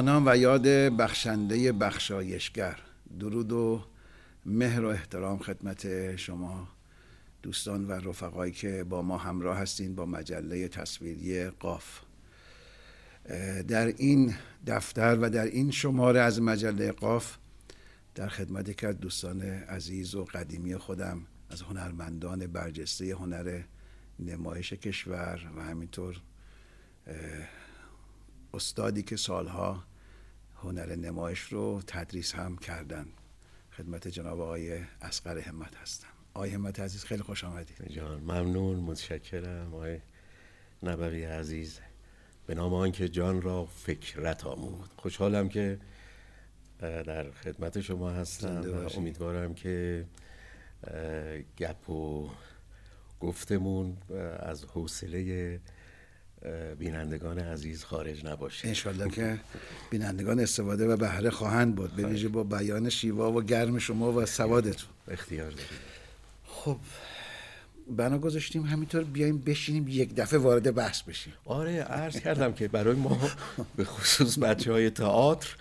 نام و یاد بخشنده بخشایشگر. درود و مهر و احترام خدمت شما دوستان و رفقایی که با ما همراه هستین با مجله تصویری قاف. در این دفتر و در این شماره از مجله قاف در خدمت کرد دوستان عزیز و قدیمی خودم از هنرمندان برجسته هنر نمایش کشور و همینطور استادی که سالها هنر نمایش رو تدریس هم کردن. خدمت جناب آقای اسقر همت هستم. آقای همت عزیز خیلی خوش آمدید جان ممنون متشکرم. آقای نبوی عزیز به نام آنکه جان را فکرت آمود خوشحالم که در خدمت شما هستم و امیدوارم که گپ و گفتمون از حوصله بینندگان عزیز خارج نباشه انشالله که بینندگان استفاده و بهره خواهند بود. به ویژه با بیان شیوا و گرم شما و سوادتون. اختیار دارید خب بنا گذاشتیم همینطور بیایم بشینیم یک دفعه وارد بحث بشیم. آره عرض کردم که برای ما به خصوص بچه های تئاتر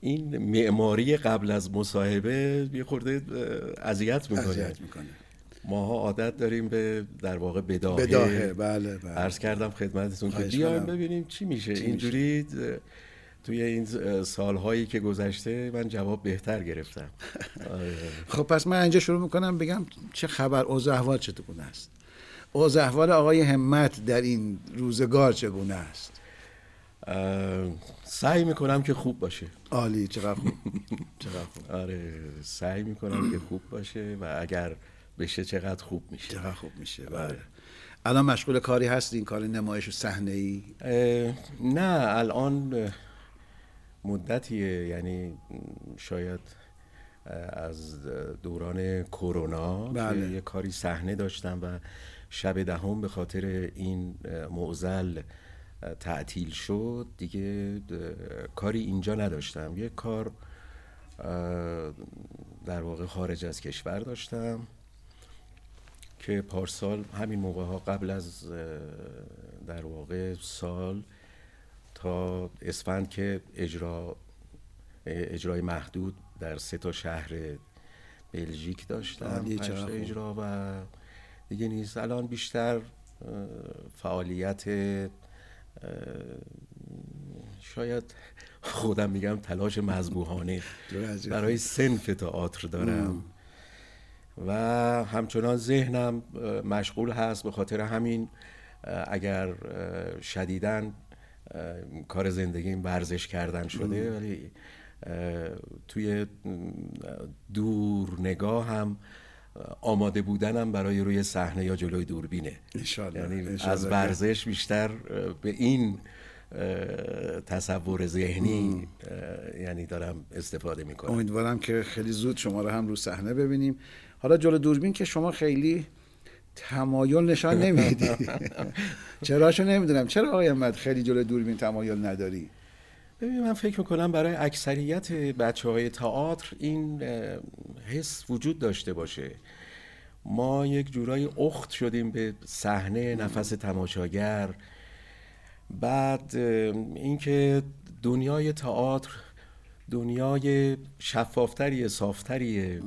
این معماری قبل از مصاحبه یه خورده اذیت می‌کنه. ماها عادت داریم به در واقع بداهه. بداهه بله بله. عرض کردم خدمتتون که بیایم ببینیم چی میشه. اینجوری توی این سالهایی که گذشته من جواب بهتر گرفتم. خب پس من اینجا شروع می‌کنم بگم چه خبر اوضاع احوال چطور است؟ اوضاع احوال آقای همت در این روزگار چگونه است؟ سعی می‌کنم که خوب باشه. عالی چقدر خوب. چقدر خوب. آره سعی می‌کنم که خوب باشه و اگر بشه چقدر خوب میشه. چقدر خوب میشه بله. الان مشغول کاری هستین کار نمایش صحنه ای نه الان مدتیه. یعنی شاید از دوران کرونا بله. یه کاری صحنه داشتم و شب دهم به خاطر این معزل تعطیل شد. دیگه کاری اینجا نداشتم. یه کار در واقع خارج از کشور داشتم. که پارسال همین موقع ها قبل از در واقع سال تا اسفند که اجرا اجرای محدود در سه تا شهر بلژیک داشتم اجرا و دیگه نیست. الان بیشتر فعالیت شاید خودم میگم تلاش مذبوحانه برای سنف تئاتر دارم. و همچنان ذهنم مشغول هست به خاطر همین اگر شدیدن کار زندگیم ورزش کردن شده ولی توی دور نگاه هم آماده بودنم برای روی صحنه یا جلوی دوربینه. یعنی از ورزش بیشتر به این تصور ذهنی یعنی دارم استفاده می‌کنم. امیدوارم که خیلی زود شما رو هم رو صحنه ببینیم. حالا جلو دوربین که شما خیلی تمایل نشان نمیدی. چراشو نمی‌دونم. چرا آقای احمد خیلی جلو دوربین تمایل نداری؟ ببین من فکر می‌کنم برای اکثریت بچه های تئاتر این حس وجود داشته باشه. ما یک جورایی اخت شدیم به صحنه نفس تماشاگر. بعد اینکه دنیای تئاتر دنیای شفافتری صافتریه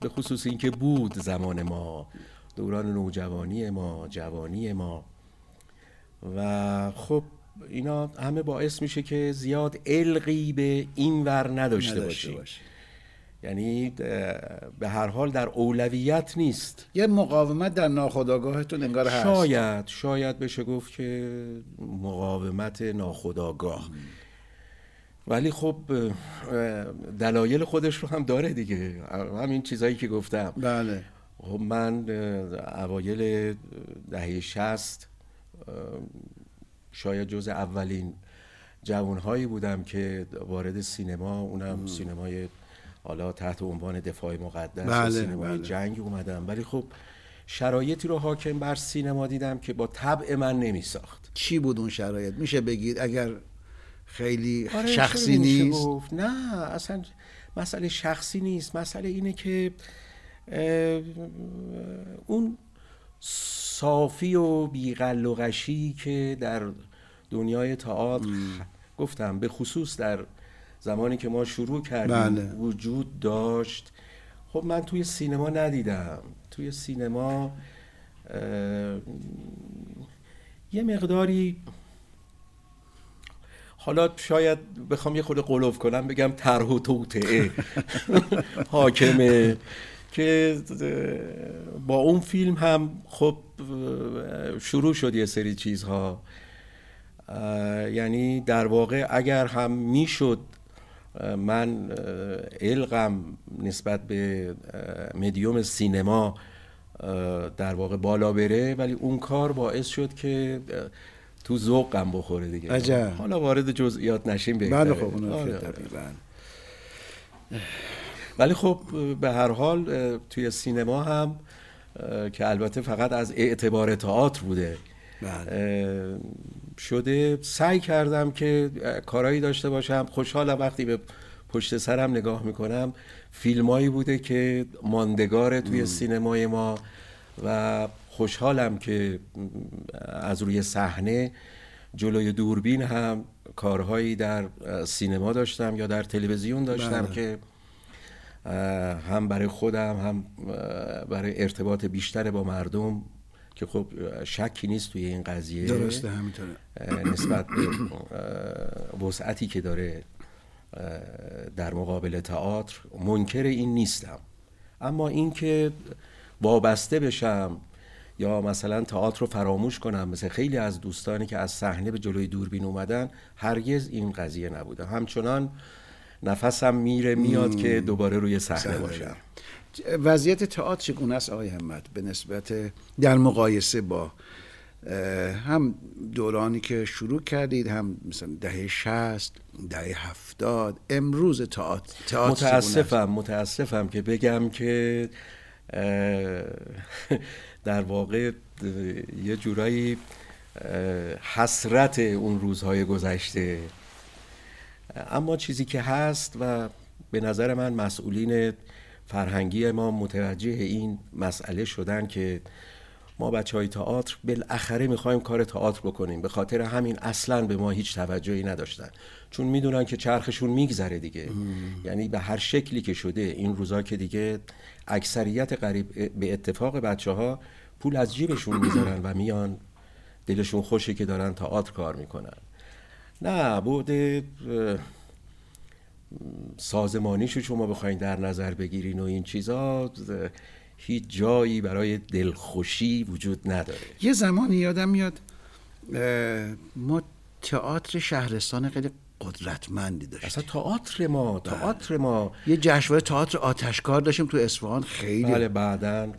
به خصوص اینکه بود زمان ما دوران نوجوانی ما جوانی ما. و خب اینا همه باعث میشه که زیاد علقی به این ور نداشته, باشی یعنی به هر حال در اولویت نیست. یه مقاومت در ناخداگاهتون انگار هست. شاید شاید بشه گفت که مقاومت ناخداگاه ولی خب دلایل خودش رو هم داره دیگه. همین چیزایی که گفتم. بله. خب من اوایل دهه شست شاید جز اولین جوانهایی بودم که وارد سینما اونم سینمای حالا تحت عنوان دفاع مقدس بله، سینمای بله. جنگ اومدم. ولی خب شرایطی رو حاکم بر سینما دیدم که با طبع من نمی ساخت چی بود اون شرایط؟ میشه بگید؟ اگر خیلی آره شخصی نیست؟ گفت. نه اصلا مسئله شخصی نیست. مسئله اینه که اون صافی و بیقل و غشی که در دنیای تئاتر گفتم به خصوص در زمانی که ما شروع کردیم بله. وجود داشت. خب من توی سینما ندیدم. توی سینما یه مقداری حالا شاید بخوام یه خود قلوف کنم بگم طرح و توطعه حاکمه. که با اون فیلم هم خب شروع شد یه سری چیزها. یعنی در واقع اگر هم می‌شد من علقم نسبت به مدیوم سینما در واقع بالا بره ولی اون کار باعث شد که تو ذوقم بخوره دیگه عجب. حالا وارد جزئیات نشیم بهتره بله خب آره،. ولی خب به هر حال توی سینما هم که البته فقط از اعتبار تئاتر بوده بله. شده سعی کردم که کارایی داشته باشم خوشحالم وقتی به پشت سرم نگاه می‌کنم فیلمایی بوده که ماندگار توی سینمای ما و خوشحالم که از روی صحنه جلوی دوربین هم کارهایی در سینما داشتم یا در تلویزیون داشتم بله. که هم برای خودم هم برای ارتباط بیشتر با مردم که خب شکی نیست توی این قضیه. درسته همینطوره. نسبت به وسعتی که داره در مقابل تئاتر منکر این نیستم. اما اینکه وابسته بشم یا مثلا تئاتر رو فراموش کنم مثل خیلی از دوستانی که از صحنه به جلوی دوربین اومدن هرگز این قضیه نبوده همچنان نفسم میره میاد که دوباره روی صحنه. باشم وضعیت تئاتر چگونه است آقای همت به نسبت در مقایسه با هم دورانی که شروع کردید هم مثلا دهه 60 دهه 70 امروز تئاتر؟ متاسفم متاسفم که بگم که در واقع یه جورایی حسرت اون روزهای گذشته. اما چیزی که هست و به نظر من مسئولین فرهنگی ما متوجه این مسئله شدن که ما بچه های تئاتر بالاخره می‌خوایم کار تئاتر بکنیم. به خاطر همین اصلا به ما هیچ توجهی نداشتن. چون می‌دونن که چرخشون میگذره دیگه. یعنی به هر شکلی که شده این روزا که دیگه اکثریت قریب به اتفاق بچه ها پول از جیبشون می‌ذارن و میان دلشون خوشه که دارن تئاتر کار می‌کنن. نه بوده سازمانیشو شما بخواین در نظر بگیرین و این چیزا هیچ جایی برای دلخوشی وجود نداره. یه زمانی یادم میاد ما تئاتر شهرستان خیلی قدرتمندی داشتیم. اصلا تئاتر ما تئاتر ما. یه جشنواره تئاتر آتشکار داشتیم تو اصفهان خیلی. بله بعدا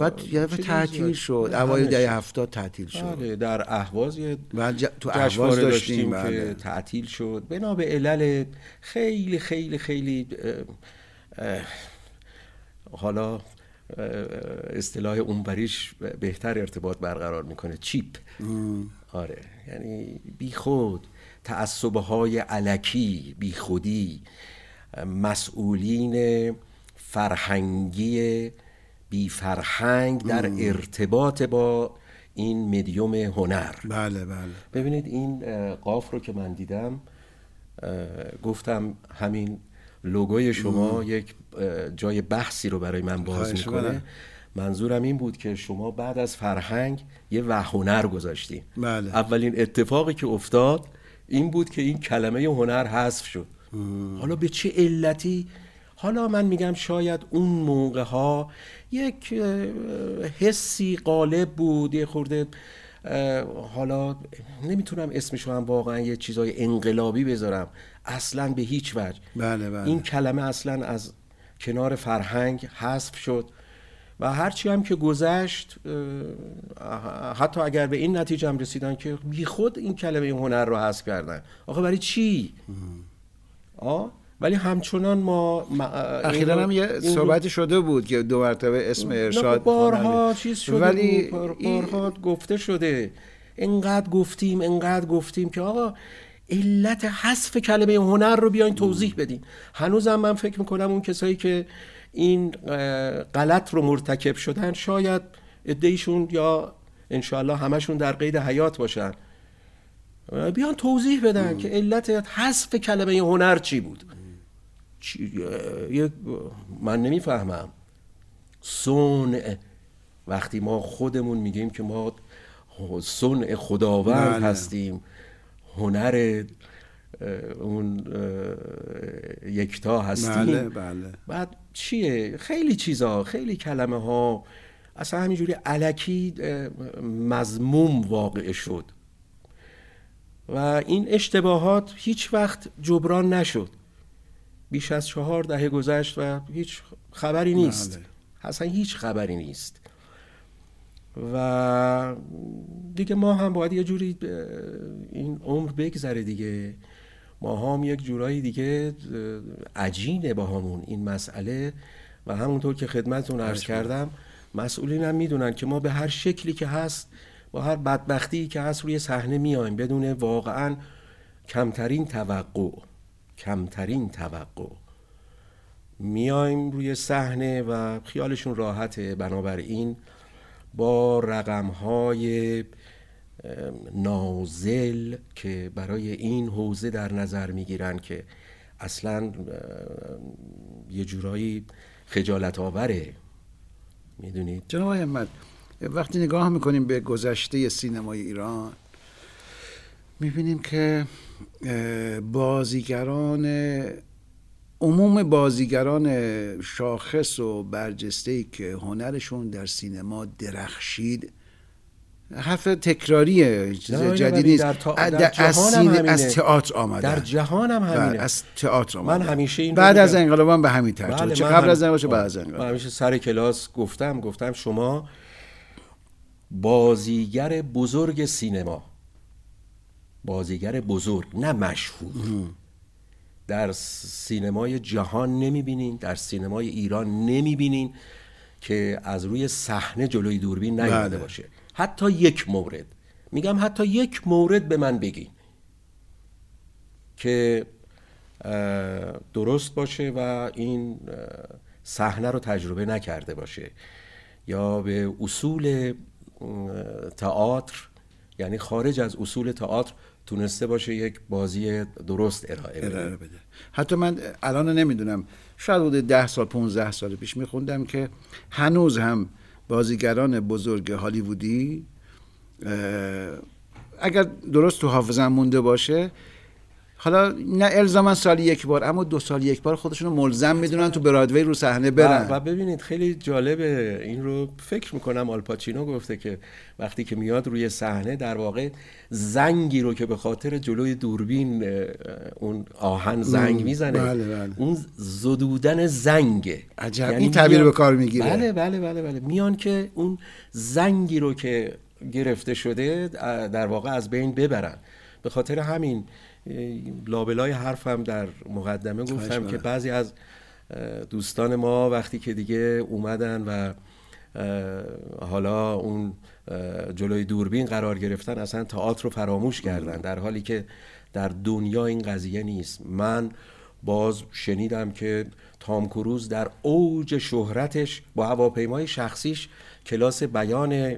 بعد یه دفعه تعطیل شد. اوایل دهه هفتاد تعطیل شد. بله در اهواز یه ج... تو اهواز داشتیم داشتیم که بله. تعطیل شد. بنا به علل خیلی خیلی خیلی اه، اه، حالا اصطلاح اونوریش بهتر ارتباط برقرار می‌کنه. چیپ. آره. یعنی بی خود تعصبه های علکی بی خودی مسئولین فرهنگی بی فرهنگ در ارتباط با این مدیوم هنر. بله بله. ببینید این قاف رو که من دیدم گفتم همین لوگوی شما یک اه، جای بحثی رو برای من باز می‌کنه. منظورم این بود که شما بعد از فرهنگ یه و هنر گذاشتیم بله. اولین اتفاقی که افتاد این بود که این کلمه هنر حذف شد. حالا به چه علتی؟ حالا من میگم شاید اون موقع ها یک حسی غالب بود یه خورده حالا نمی‌تونم اسمشو هم واقعا یه چیزای انقلابی بذارم. اصلا به هیچ وجه. بله بله. این کلمه اصلا از کنار فرهنگ حذف شد. و هرچی هم که گذشت حتی اگر به این نتیجه هم رسیدن که بی خود این کلمه این هنر رو حذف کردن آخه برای چی؟ آه؟ ولی همچنان ما اخیرا هم یه صحبتی شده بود که دو مرتبه اسم ارشاد بارها خواننده. چیز شده ولی بود، بارها گفته شده انقدر گفتیم انقدر گفتیم که آقا علت حذف کلمه هنر رو بیاین توضیح بدین هنوزم من فکر می‌کنم اون کسایی که این غلط رو مرتکب شدن شاید ادهیشون یا انشاءالله همشون در قید حیات باشن. بیان توضیح بدن که علت حذف کلمه هنر چی بود؟ من نمی‌فهمم. صنع. وقتی ما خودمون میگیم که ما صنع خداوند بله. هستیم هنر اون یکتا هستیم. بله بله. بعد چیه؟ خیلی چیزا خیلی کلمه ها اصلا همینجوری علکی مضموم واقع شد. و این اشتباهات هیچ وقت جبران نشد. بیش از چهار دهه گذشت و هیچ خبری نیست. بله. اصلا هیچ خبری نیست. و دیگه ما هم باید یه جوری این عمر بگذره دیگه. ما هم یک جورایی دیگه عجینه با همون این مسئله. و همونطور که خدمتون عرض کردم مسئولین هم می‌دونن که ما به هر شکلی که هست با هر بدبختی که هست روی صحنه میایم بدون واقعا کمترین توقع کمترین توقع میایم روی صحنه و خیالشون راحته. بنابراین با رقم های نازل که برای این حوزه در نظر می‌گیرن که اصلا یه جورایی خجالت آوره می‌دونید؟ جناب احمد وقتی نگاه می‌کنیم به گذشته سینمای ایران می‌بینیم که بازیگران عموم بازیگران شاخص و برجسته که هنرشون در سینما درخشید حرف تکراریه چیز جدید نیست. تا... از, از تئاتر آمده در جهان هم همینه. بله، از تئاتر آمده من همیشه این بعد از انقلاب به همین ترتیب بله چه قبل از انقلاب بعد از انقلاب. من همیشه سر کلاس گفتم گفتم شما بازیگر بزرگ سینما بازیگر بزرگ نه مشهور در سینمای جهان نمی‌بینین در سینمای ایران نمی‌بینین که از روی صحنه جلوی دوربین نیومده بله. باشه. حتی یک مورد. میگم حتی یک مورد به من بگین. که درست باشه و این صحنه رو تجربه نکرده باشه. یا به اصول تئاتر یعنی خارج از اصول تئاتر تونسته باشه یک بازی درست ارائه بده, بده. حتی من الان نمی‌دونم شاید بوده ده سال 15 سال پیش میخوندم که هنوز هم بازیگران بزرگ هالیوودی اگر درست تو حافظم مونده باشه حالا نه الزاما سالی یک بار اما دو سال یک بار خودشون رو ملزم می‌دونن تو برادوی رو صحنه برن. و, ببینید خیلی جالبه این رو فکر می‌کنم آلپاچینو گفته که وقتی که میاد روی صحنه در واقع زنگی رو که به خاطر جلوی دوربین اون آهن زنگ می‌زنه بله بله. اون زدودن زنگه. عجب یعنی این تعبیر به کار می‌گیره. بله بله بله بله. میان که اون زنگی رو که گرفته شده در واقع از بین ببرن. به خاطر همین لابلای حرفم در مقدمه گفتم که بعضی از دوستان ما وقتی که دیگه اومدن و حالا اون جلوی دوربین قرار گرفتن اصلا تئاتر رو فراموش کردن در حالی که در دنیا این قضیه نیست. من باز شنیدم که تام کروز در اوج شهرتش با هواپیمای شخصیش کلاس بیان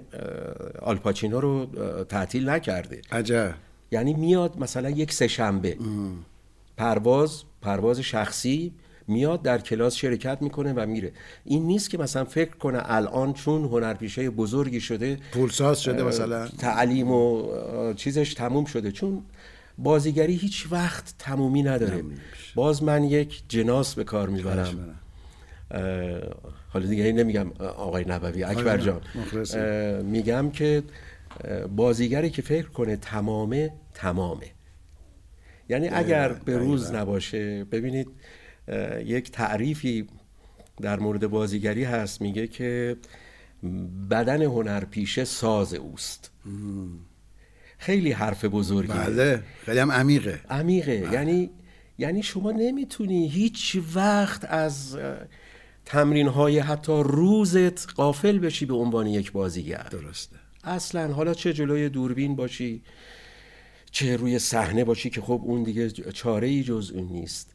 آلپاچینو رو تعطیل نکرده. عجب. یعنی میاد مثلا یک سهشنبه پرواز پرواز شخصی میاد در کلاس شرکت می‌کنه و میره. این نیست که مثلا فکر کنه الان چون هنرپیشه بزرگی شده پولساز شده مثلا. تعلیم و چیزش تموم شده. چون بازیگری هیچ وقت تمومی نداره. باز من یک جناس به کار می‌برم. حالا دیگه نمیگم آقای نبوی اکبر جان. میگم که بازیگری که فکر کنه تمامه تمامه. یعنی اگر به روز نباشه ببینید یک تعریفی در مورد بازیگری هست میگه که بدن هنرپیشه ساز اوست. خیلی حرف بزرگی بله خیلی هم عمیقه. عمیقه. بله. یعنی یعنی شما نمی‌تونی هیچ وقت از تمرین های حتی روزت قافل بشی به عنوان یک بازیگر. درسته. اصلا حالا چه جلوی دوربین باشی چه روی صحنه باشی که خب اون دیگه چاره ای جز اون نیست.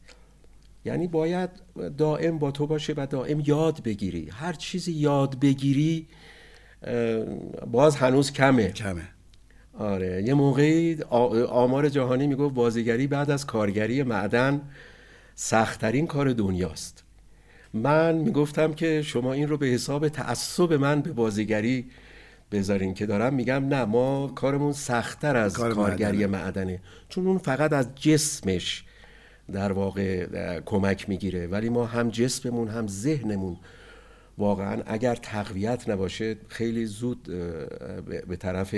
یعنی باید دائم با تو باشه و دائم یاد بگیری. هر چیزی یاد بگیری باز هنوز کمه. کمه. آره یه موقعی آمار جهانی می‌گفت بازیگری بعد از کارگری معدن سختترین کار دنیاست. من می‌گفتم که شما این رو به حساب تعصب من به بازیگری بذارین که دارم میگم نه ما کارمون سختتر از کار کارگری معدنه. چون اون فقط از جسمش در واقع کمک می‌گیره. ولی ما هم جسممون هم ذهنمون واقعا اگر تقویت نباشه خیلی زود به طرف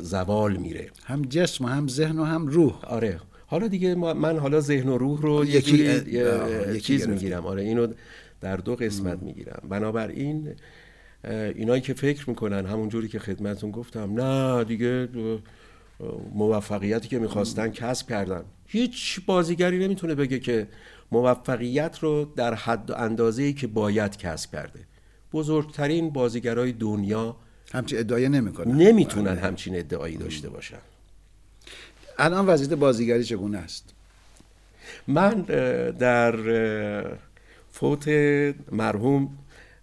زوال میره. هم جسم و هم ذهن و هم روح. آره. حالا دیگه من حالا ذهن و روح رو یکی, یکی چیز می‌گیرم. آره اینو در دو قسمت می‌گیرم. بنابراین اینایی که فکر می‌کنن همون جوری که خدمتون گفتم. نه دیگه موفقیتی که می‌خواستن کسب کردن. هیچ بازیگری نمی‌تونه بگه که موفقیت رو در حد و اندازه‌ای که باید کسب کرده. بزرگترین بازیگرای دنیا همچین ادعای نمی‌کنن. نمی‌تونن بله. همچین ادعایی داشته باشن. الان وضعیت بازیگری چگونه است؟ من در فوت مرحوم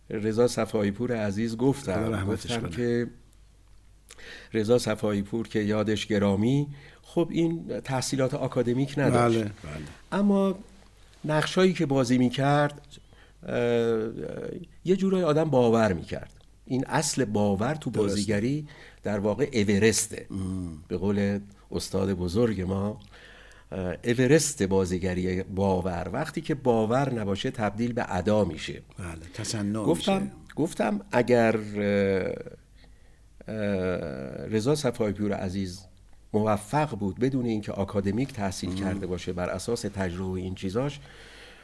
رضا صفایی پور عزیز گفتم گفتم که رضا صفایی پور که یادش گرامی خب این تحصیلات آکادمیک نداشت. بله، بله. اما نقشایی که بازی می‌کرد یه جورای آدم باور می‌کرد. این اصل باور تو بازیگری در واقع اورسته. به قول استاد بزرگ ما اورست بازیگری باور. وقتی که باور نباشه تبدیل به ادا میشه. بله گفتم میشه. گفتم اگر رضا صفای پیور عزیز موفق بود بدون اینکه آکادمیک تحصیل کرده باشه بر اساس تجربه این چیزاش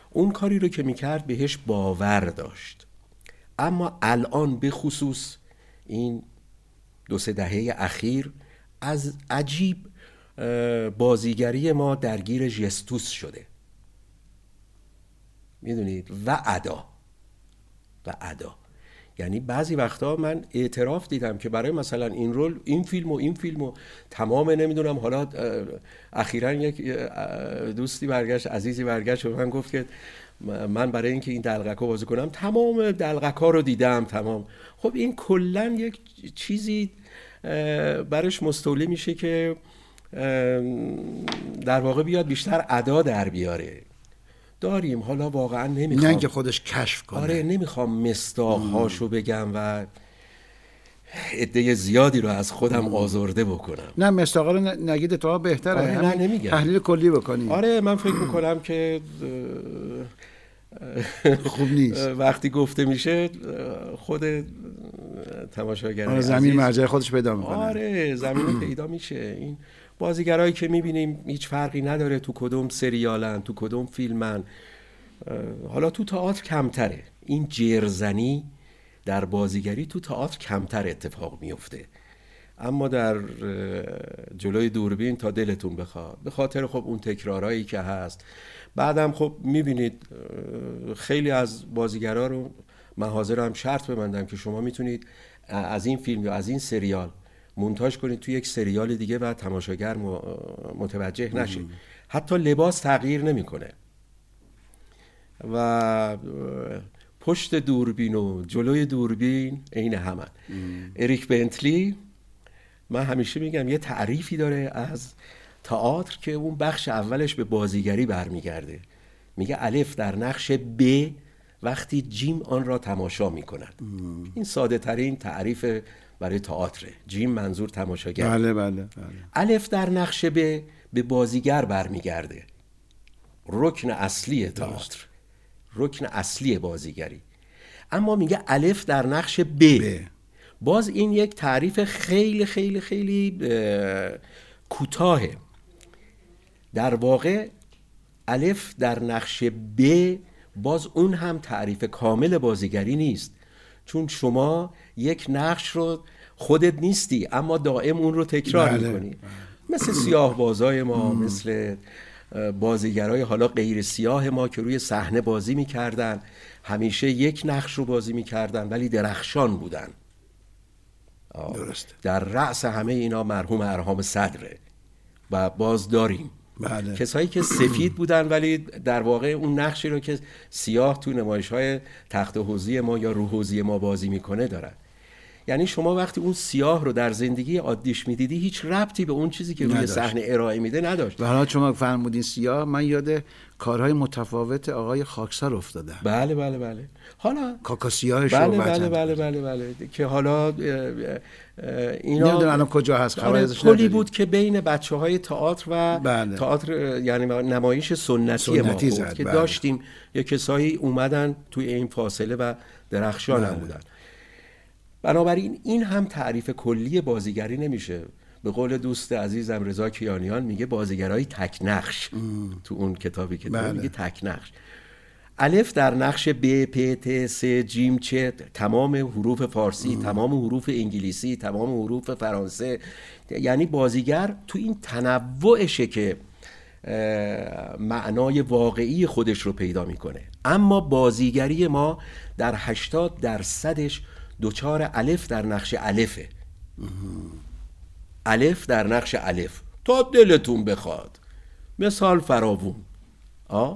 اون کاری رو که می‌کرد بهش باور داشت. اما الان به خصوص این دو سه دهه اخیر از عجیب بازیگری ما درگیر جستوس شده. می‌دونید؟ و ادا. و ادا. یعنی بعضی وقتا من اعتراف دیدم که برای مثلا این رول این فیلم و این فیلم و تمام نمی‌دونم. حالا اخیرا یک دوستی برگشت عزیزی برگشت و من گفت که من برای اینکه این دلغک رو بازی کنم تمام دلغک رو دیدم تمام. خب این کلا یک چیزی برش مستولی میشه که در واقع بیاد بیشتر ادا در بیاره. داریم حالا واقعا نمی‌خوام نه که خودش کشف کنه. آره نمی‌خوام مستاخهاشو بگم و عده زیادی رو از خودم آزرده بکنم. نه مستاقا رو نگید تو بهتره. آره نه نمیگم. تحلیل کلی بکنی آره من فکر می‌کنم که خوب نیست. وقتی گفته میشه خود تماشاگر آره زمین مرجع خودش پیدا می‌کنه. آره زمین پیدا میشه. این بازیگرایی که می‌بینیم هیچ فرقی نداره تو کدوم سریالن تو کدوم فیلمن. حالا تو تئاتر کمتره. این جرزنی در بازیگری تو تئاتر کمتر اتفاق میفته اما در جلوی دوربین تا دلتون بخواد. به خاطر خب اون تکرارایی که هست. بعدم خب می‌بینید خیلی از بازیگرا رو من حاضرم شرط ببندم که شما می‌تونید از این فیلم یا از این سریال مونتاژ کنید توی یک سریال دیگه و تماشاگر متوجه نشه حتی لباس تغییر نمی‌کنه. و پشت دوربین و جلوی دوربین عین همن اریک بنتلی من همیشه میگم یه تعریفی داره از تئاتر که اون بخش اولش به بازیگری برمیگرده. میگه الف در نقش ب وقتی جیم آن را تماشا می‌کند. این ساده ترین تعریف برای تئاتر. جیم منظور تماشاگر. بله بله, بله. الف در نقش به به بازیگر برمیگرده. رکن اصلی تئاتر. رکن اصلی بازیگری. اما میگه الف در نقش ب. باز این یک تعریف خیلی خیلی خیلی کوتاهه. در واقع الف در نقش ب باز اون هم تعریف کامل بازیگری نیست. چون شما یک نقش رو خودت نیستی اما دائم اون رو تکرار بله. می‌کنی. مثل سیاه بازای ما مثل بازیگرای حالا غیر سیاه ما که روی صحنه بازی می‌کردن. همیشه یک نقش رو بازی می‌کردن ولی درخشان بودن. درست. در رأس همه اینا مرحوم ارهام صدره. و باز داریم. بله. کسایی که سفید بودن ولی در واقع اون نقشی رو که سیاه تو نمایش های تخت حوزی ما یا روحوزی ما بازی می‌کنه دارن. یعنی شما وقتی اون سیاه رو در زندگی عادیش می‌دیدی هیچ ربطی به اون چیزی که روی صحنه ارائه میده نداشت. و حالا شما فرمودین سیاه من یاد کارهای متفاوت آقای خاکسار افتادم. بله بله بله. حالا کاکا سیاهش بله بله بله بله بله. که حالا اینا نمی‌دونم کجا هست آره کلی بود که بین بچه های تئاتر و بله. تئاتر یعنی نمایش سنتی, سنتی ما بود که بله. داشتیم. یه کسایی اومدن توی این فاصله و درخشان بله. هم بودن. بنابراین این هم تعریف کلی بازیگری نمیشه. به قول دوست عزیزم رضا کیانیان میگه بازیگرای تک نقش تو اون کتابی که بله. میگه تک نقش الف در نقش ب پ ت س جیم چ تمام حروف فارسی تمام حروف انگلیسی تمام حروف فرانسه. یعنی بازیگر تو این تنوعشه که معنای واقعی خودش رو پیدا می‌کنه. اما بازیگری ما در 80 درصدش دوچار الف در نقش الفه. الف در نقش الف. تا دلتون بخواد. مثال فراوون. آ؟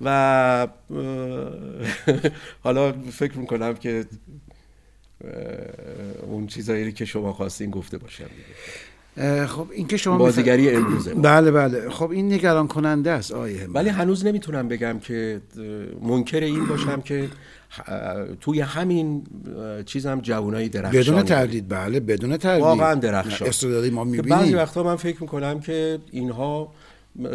و حالا فکر می‌کنم که اون چیزایی که شما خواستین گفته باشم خب این که شما بازیگری امروزه. بله بله. خب این نگران کننده است آیه ولی هنوز نمی‌تونم بگم که منکر این باشم که توی همین چیزم جوانای درخشان بدون تردید بله بدون تردید. واقعا درخشان. استعدادی ما می‌بینیم. بعضی وقتا من فکر می‌کنم که اینها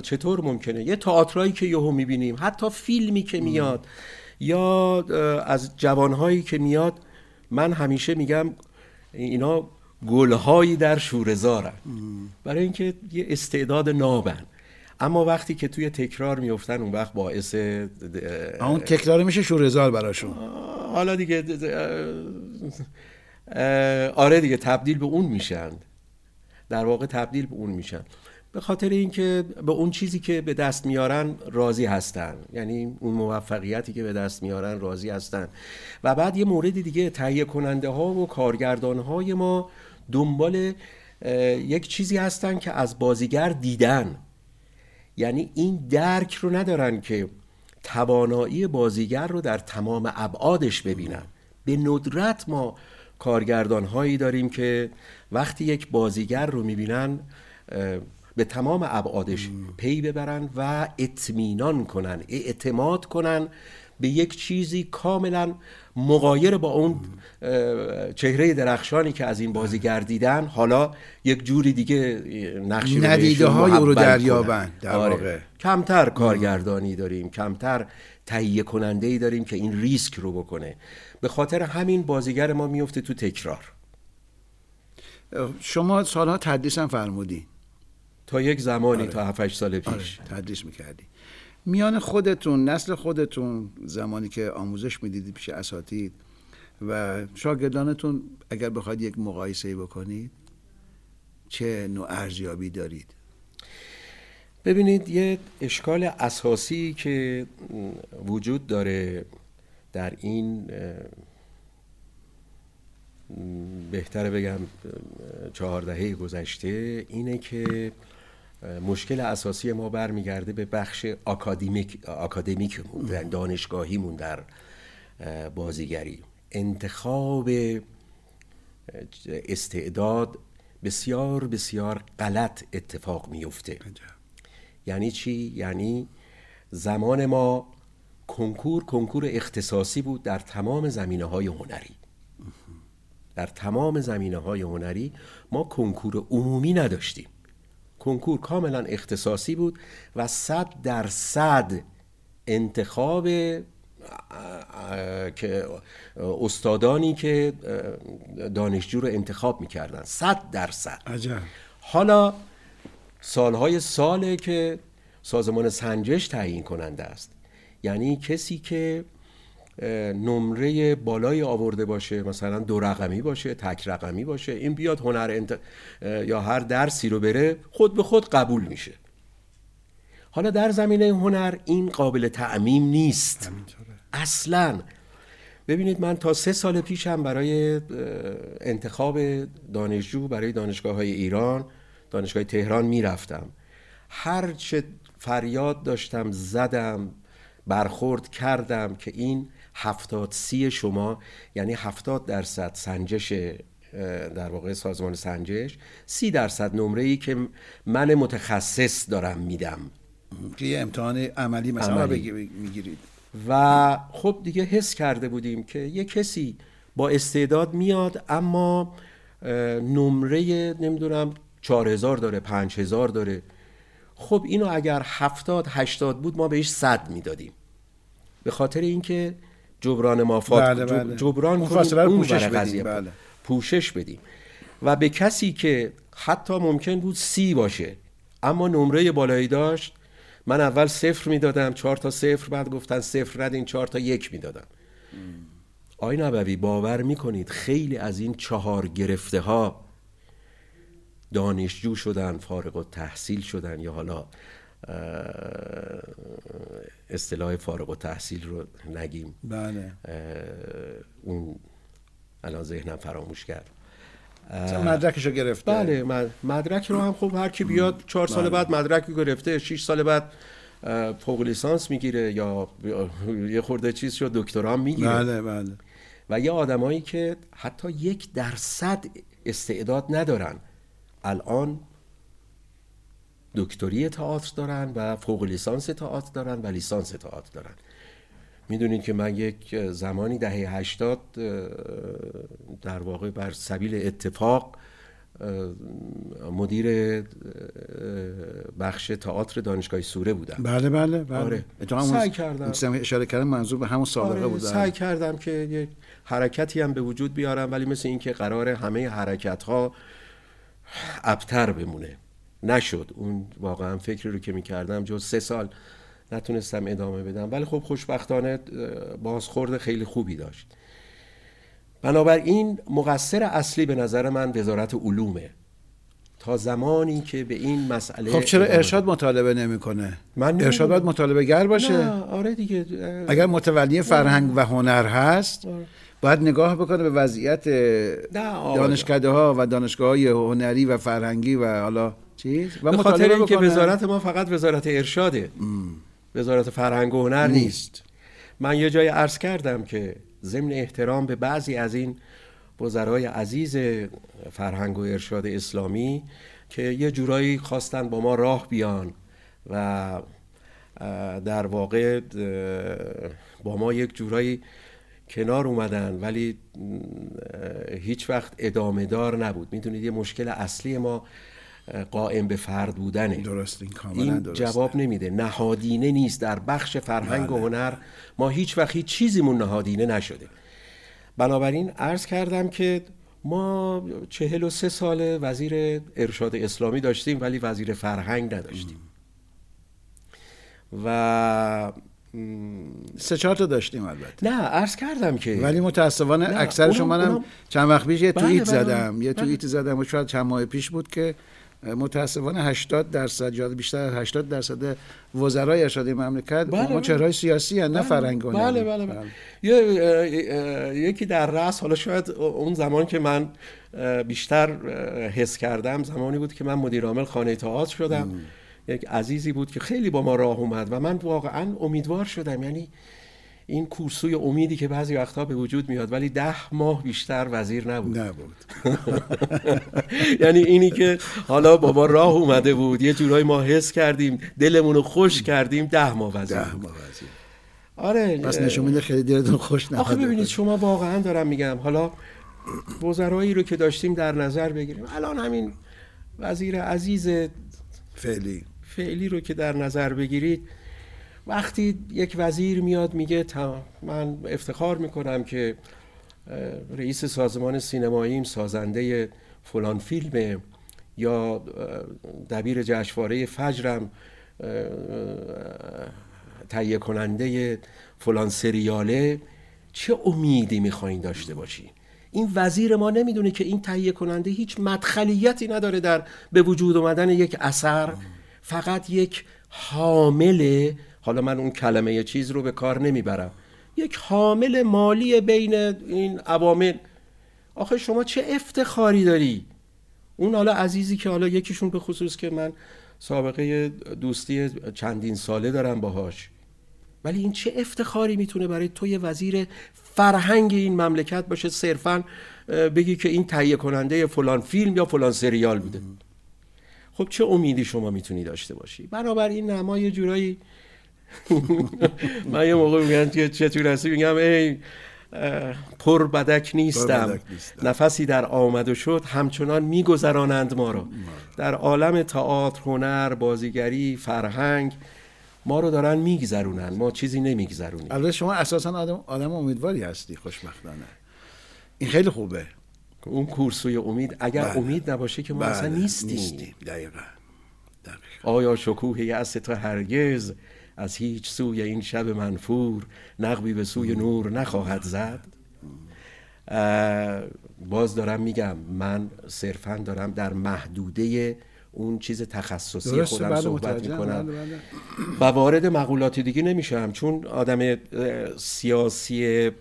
چطور ممکنه؟ یه تئاترایی که یهو می‌بینیم حتی فیلمی که میاد یا از جوانهایی که میاد من همیشه میگم اینا گلهایی در شورزارن برای اینکه یه استعداد نابن اما وقتی که توی تکرار میفتن اون وقت باعث اون تکرار میشه شورزار براشون. حالا دیگه آره دیگه تبدیل به اون میشن. در واقع تبدیل به اون میشن. به خاطر اینکه به اون چیزی که به دست میارن راضی هستن. یعنی اون موفقیتی که به دست میارن راضی هستن. و بعد یه مورد دیگه تهیه کننده ها و کارگردان های ما دنبال یک چیزی هستن که از بازیگر دیدن. یعنی این درک رو ندارن که توانایی بازیگر رو در تمام ابعادش ببینن. به ندرت ما کارگردان هایی داریم که وقتی یک بازیگر رو می‌بینن به تمام ابعادش پی ببرن و اطمینان کنن اعتماد کنن به یک چیزی کاملا مقایر با اون چهره درخشانی که از این بازیگر دیدن حالا یک جوری دیگه نقشی رو ندیده های رو دریابن در آره. واقع. کمتر کارگردانی داریم کمتر تهیه کننده ای داریم که این ریسک رو بکنه. به خاطر همین بازیگر ما میفته تو تکرار. شما سالها تدریس هم فرمودی تا یک زمانی آره. تا 7 سال پیش. آره. تدریس می‌کردی میان خودتون نسل خودتون زمانی که آموزش می‌دیدید پیش اساتید و شاگردانتون اگر بخواید یک مقایسه بکنید چه نوع ارزیابی دارید؟ ببینید یه اشکال اساسی که وجود داره در این بهتره بگم چهاردهه گذشته اینه که مشکل اساسی ما برمیگرده به بخش اکادمیک اکادمیکمون یعنی دانشگاهیمون در بازیگری. انتخاب استعداد بسیار بسیار غلط اتفاق میفته. یعنی چی؟ یعنی زمان ما کنکور کنکور اختصاصی بود در تمام زمینه های هنری در تمام زمینه های هنری ما کنکور عمومی نداشتیم. کنکور کاملا اختصاصی بود و صد درصد انتخاب که استادانی که دانشجو رو انتخاب می‌کردن. صد درصد حالا سالهای ساله که سازمان سنجش تعیین کننده است. یعنی کسی که نمره بالایی آورده باشه مثلا دو رقمی باشه تک رقمی باشه این بیاد هنر انت... یا هر درسی رو بره خود به خود قبول میشه. حالا در زمینه هنر این قابل تعمیم نیست. اصلا. ببینید من تا سه سال پیشم برای انتخاب دانشجو برای دانشگاه های ایران دانشگاه تهران می‌رفتم. هرچه فریاد داشتم زدم برخورد کردم که این هفتاد سی شما یعنی هفتاد درصد سنجش در واقع سازمان سنجش سی درصد نمره ای که من متخصص دارم میدم. که یه امتحان عملی مثلا می‌گیرید. و خب دیگه حس کرده بودیم که یه کسی با استعداد میاد اما نمره نمی‌دونم چهار هزار داره پنج هزار داره. خب اینو اگر هفتاد هشتاد بود ما بهش صد می‌دادیم. به خاطر اینکه جبران مافات بله بله. جبران فاصله پوشش بدیم. بله. پوشش بدیم. و به کسی که حتی ممکن بود سی باشه. اما نمره بالایی داشت. من اول صفر می‌دادم چهار تا صفر بعد گفتن صفر ندین چهار تا یک می‌دادم. آی نبوی باور می‌کنید خیلی از این چهار گرفته ها دانشجو شدن فارغ و تحصیل شدن یا حالا اصطلاح فارغ و تحصیل رو نگیم. بله. اون الان ذهنم فراموش کرد. مدرکشو گرفته. بله مدرک رو هم خب هر کی بیاد چهار سال بله. بعد مدرک گرفته شیش سال بعد فوق لیسانس می‌گیره یا یه خورده چیز شد دکترا می‌گیره. بله بله. و یه آدمایی که حتی یک درصد استعداد ندارن الان دکتری تئاتر دارن و فوق لیسانس تئاتر دارن و لیسانس تئاتر دارن. می‌دونید که من یک زمانی دهه هشتاد در واقع بر سبیل اتفاق مدیر بخش تئاتر دانشگاه سوره بودم. بله بله بله. آره. سعی کردم. اشاره کردم منظور به همون سابقه آره. بود سعی کردم که یک حرکتی هم به وجود بیارم ولی مثل اینکه قرار همه حرکت ها ابتر بمونه. نشد. اون واقعا فکری رو که می‌کردم جز سه سال نتونستم ادامه بدم. ولی خب خوشبختانه بازخورد خیلی خوبی داشت. بنابراین مقصر اصلی به نظر من وزارت علومه. تا زمانی که به این مسئله خب چرا ارشاد مطالبه نمی‌کنه؟ من ارشاد باید مطالبه گر باشه. نه آره دیگه اگر متولی فرهنگ و هنر هست آره. باید نگاه بکنه به وضعیت دانشکده ها و دانشگاه های هنری و فرهنگی و حالا چیز؟ و به خاطر اینکه وزارت ما فقط وزارت ارشاده. وزارت فرهنگ و هنر نیست. من یه جای عرض کردم که ضمن احترام به بعضی از این وزرای عزیز فرهنگ و ارشاد اسلامی که یه جورایی خواستن با ما راه بیان و در واقع با ما یک جورایی کنار اومدن. ولی هیچ وقت ادامه دار نبود. می‌دونید یه مشکل اصلی ما قائم به فرد بودنه. درست این این جواب نمیده. نهادینه نیست. در بخش فرهنگ و بله. هنر ما هیچ وقت هیچ چیزیمون نهادینه نشده. بنابراین عرض کردم که ما چهل و سه سال وزیر ارشاد اسلامی داشتیم ولی وزیر فرهنگ نداشتیم. و سه چهار تا داشتیم البته. نه عرض کردم که ولی متاسفانه اکثرشون منم چند وقت پیش یه بله توییت بله زدم. یه بله. توییت زدم و شاید چند ماه پیش بود که متاسفانه 80 درصد یا بیشتر از 80 درصد وزرای ارشاد مملکت بله ما چهرهای سیاسی هستند نه بله. بله بله, بله. بله. یکی در رأس حالا شاید اون زمان که من بیشتر حس کردم زمانی بود که من مدیر عامل خانه تئاتر شدم یک عزیزی بود که خیلی با ما راه اومد و من واقعا امیدوار شدم یعنی این کورسوی امیدی که بعضی وقتها به وجود میاد ولی ده ماه بیشتر وزیر نبود. نبود. یعنی اینی که حالا بابا راه اومده بود یه جورایی ما حس کردیم دلمون رو خوش کردیم ده ماه وزیر ده ماه وزیر. آره پس نشون میده خیلی دلتون خوش نبود آخه ببینید شما واقعا دارم میگم حالا وزرایی رو که داشتیم در نظر بگیریم. الان همین وزیر عزیز فعلی. فعلی رو که در نظر بگیرید وقتی یک وزیر میاد میگه من افتخار می‌کنم که رئیس سازمان سینماییم سازنده فلان فیلم یا دبیر جشنواره فجرم تهیه کننده فلان سریاله چه امیدی می‌خواین داشته باشی؟ این وزیر ما نمی‌دونه که این تهیه کننده هیچ مدخلیتی نداره در به وجود آمدن یک اثر فقط یک حامل حالا من اون کلمه چیز رو به کار نمی‌برم. یک حامل مالی بین این عوامل. آخه شما چه افتخاری داری؟ اون حالا عزیزی که حالا یکیشون به خصوص که من سابقه دوستی چندین ساله دارم باهاش. ولی این چه افتخاری می‌تونه برای توی وزیر فرهنگ این مملکت باشه؟ صرفا بگی که این تهیه کننده فلان فیلم یا فلان سریال بوده. خب چه امیدی شما می‌تونی داشته باشی؟ بنابراین نما یه جورایی من یه موقع میگن که چطور هستی؟ میگم ای پر بدک نیستم. نفسی در آمد و شد همچنان میگذرانند ما را. در عالم تئاتر هنر بازیگری فرهنگ ما رو دارن میگذرونن. ما چیزی نمیگذرونیم. البته شما اساسا آدم آدم امیدواری هستی خوشبختانه. این خیلی خوبه. اون کورسوی امید اگر بله. امید نباشه که ما اصلا بله. نیستیم, نیستیم. دقیقا. آیا شکوه یأس تو هرگز از هیچ سوی این شب منفور نقبی به سوی نور نخواهد زد. باز دارم میگم من صرفا دارم در محدوده اون چیز تخصصی خودم بله صحبت می‌کنم. بله، بله. و وارد مقولات دیگه نمیشم چون آدم سیاسی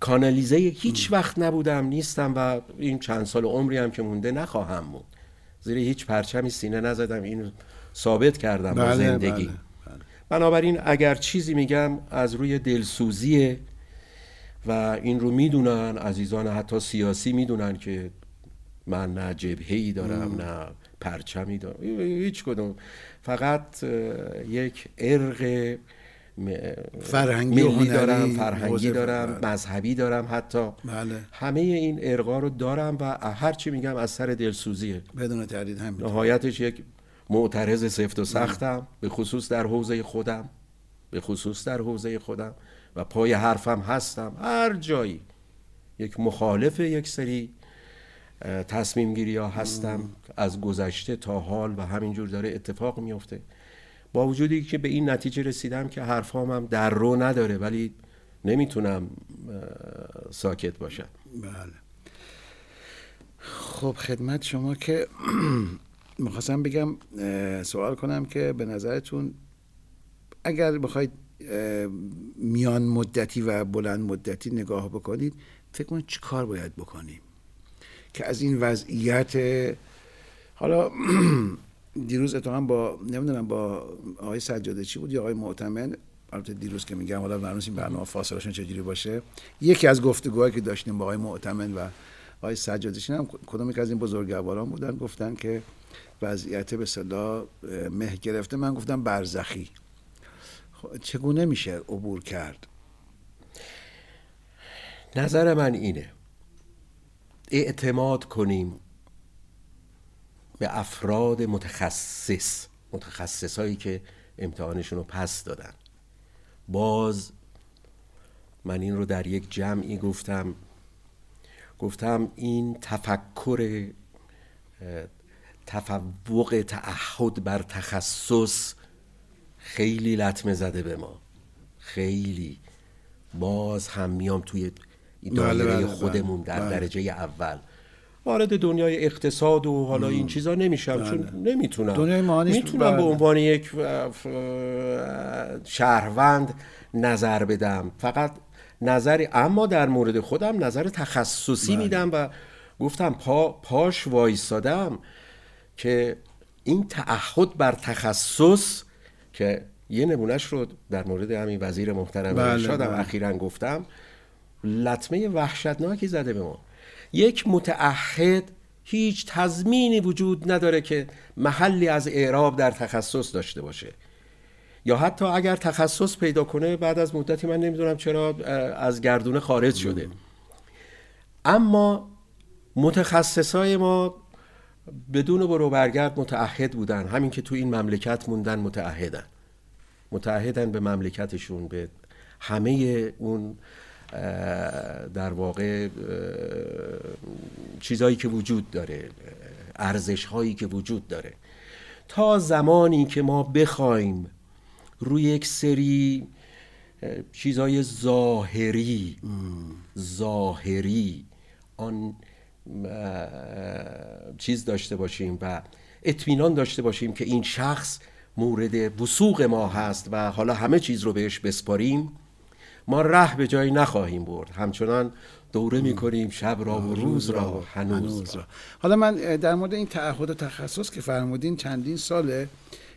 کانالیزه هیچ وقت نبودم نیستم و این چند سال عمری هم که مونده نخواهم موند زیر هیچ پرچمی سینه نزدم این ثابت کردم با زندگی. بنابراین اگر چیزی میگم از روی دلسوزیه و این رو می‌دونن عزیزان حتی سیاسی می‌دونن که من نه جبهه دارم نه پرچمی دارم. هیچ کدوم. فقط یک ارق فرهنگی ملی دارم فرهنگی دارم بله. مذهبی دارم حتی. بله. همه این ارقا رو دارم و هر چی میگم از سر دلسوزیه. بدون تردید هم نهایتش یک معترض سفت و سختم به خصوص در حوزه خودم به خصوص در حوزه خودم و پای حرفم هستم. هر جایی یک مخالف یک سری تصمیم گیری ها هستم از گذشته تا حال و همینجور داره اتفاق میفته با وجودی که به این نتیجه رسیدم که حرفام هم در رو نداره ولی نمی‌تونم ساکت باشم. بله. خب خدمت شما که می‌خواستم بگم سوال کنم که به نظرتون اگر بخواید میان مدتی و بلند مدتی نگاه بکنید فکر کنید چی کار باید بکنیم؟ که از این وضعیت حالا دیروز اتفاقا با نمی‌دونم با آقای سجاده چی بود یا آقای معتمن البته دیروز که میگم حالا برنامه این برنامه فاصلهشون چجوری باشه. یکی از گفتگوهایی که داشتیم با آقای معتمن و آقای سجاده هم کدوم یک از این بزرگواران بودن گفتن که وضعیت به صدا مه گرفته. من گفتم برزخی. خب، چگونه میشه عبور کرد؟ نظر من اینه. اعتماد کنیم به افراد متخصص متخصص هایی که امتحانشون رو پس دادن. باز من این رو در یک جمعی گفتم. گفتم این تفکر تفوق تعهد بر تخصص خیلی لطمه زده به ما. خیلی. باز هم میام توی بله، دایره بله، بله، خودمون در درجه اول. وارد دنیای اقتصاد و حالا این چیزا نمیشم چون نمی‌تونم. دنیای می‌تونم به عنوان یک شهروند نظر بدم. فقط نظری اما در مورد خودم نظر تخصصی میدم و گفتم پا پاش وایستادم که این تعهد بر تخصص که یه نمونهش رو در مورد همین وزیر محترم بله ارشادم بله. اخیرا گفتم لطمه وحشتناکی زده به ما. یک متعهد هیچ تضمینی وجود نداره که محلی از اعراب در تخصص داشته باشه. یا حتی اگر تخصص پیدا کنه بعد از مدتی من نمی‌دونم چرا از گردونه خارج شده. اما متخصصای ما بدون برو برگرد متعهد بودن. همین که تو این مملکت موندن متعهدن. متعهدن به مملکتشون به همه اون در واقع چیزهایی که وجود داره ارزش هایی که وجود داره. تا زمانی که ما بخوایم روی یک سری چیزهای ظاهری ظاهری آن چیز داشته باشیم و اطمینان داشته باشیم که این شخص مورد وسوق ما هست و حالا همه چیز رو بهش بسپاریم. ما ره به جایی نخواهیم برد. همچنان دوره می‌کنیم شب را و روز را هنوز را. حالا من در مورد این تعهد و تخصص که فرمودین چندین ساله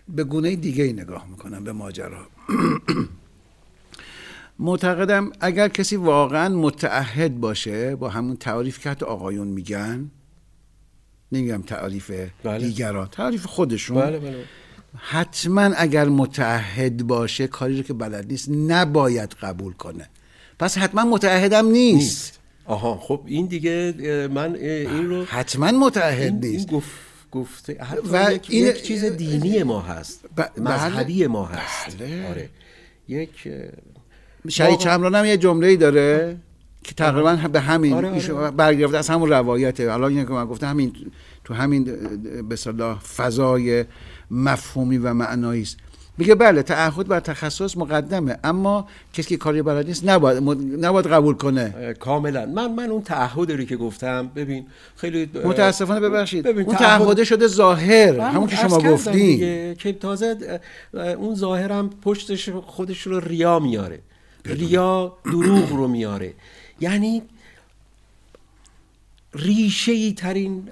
به گونه دیگه ای نگاه می‌کنم به ماجرا. معتقدم اگر کسی واقعا متعهد باشه با همون تعریف که حتی آقایون میگن نمیگم تعریف بله. دیگران تعریف خودشون. بله بله. حتما اگر متعهد باشه کاری رو که بلد نیست نباید قبول کنه. پس حتما متعهدم نیست, نیست. آها خب این دیگه من این رو حتما متعهد این, این نیست. گفت گفته و یک, این- یک چیز دینی ما هست. ب- بله. مذهبی ما هست. بله. آره. یک شهید چمران هم یه جمله ای داره که تقریبا به همین آره، آره. برگرفته از همون روایته. حالا اینه که من گفتم همین تو همین به اصطلاح فضای مفهومی و معنایی است. میگه بله تعهد بر تخصص مقدمه اما کسی که کاری بلد نیست نباید نباید قبول کنه. کاملا. من من اون تعهد رو که گفتم ببین خیلی متاسفانه ببخشید. ببین، اون تعهد- تعهده شده ظاهر بله، همون که شما گفتین. که تازه اون ظاهرم پشتش خودش رو ریا میاره. ریا دروغ رو میاره. یعنی ریشه ای ترین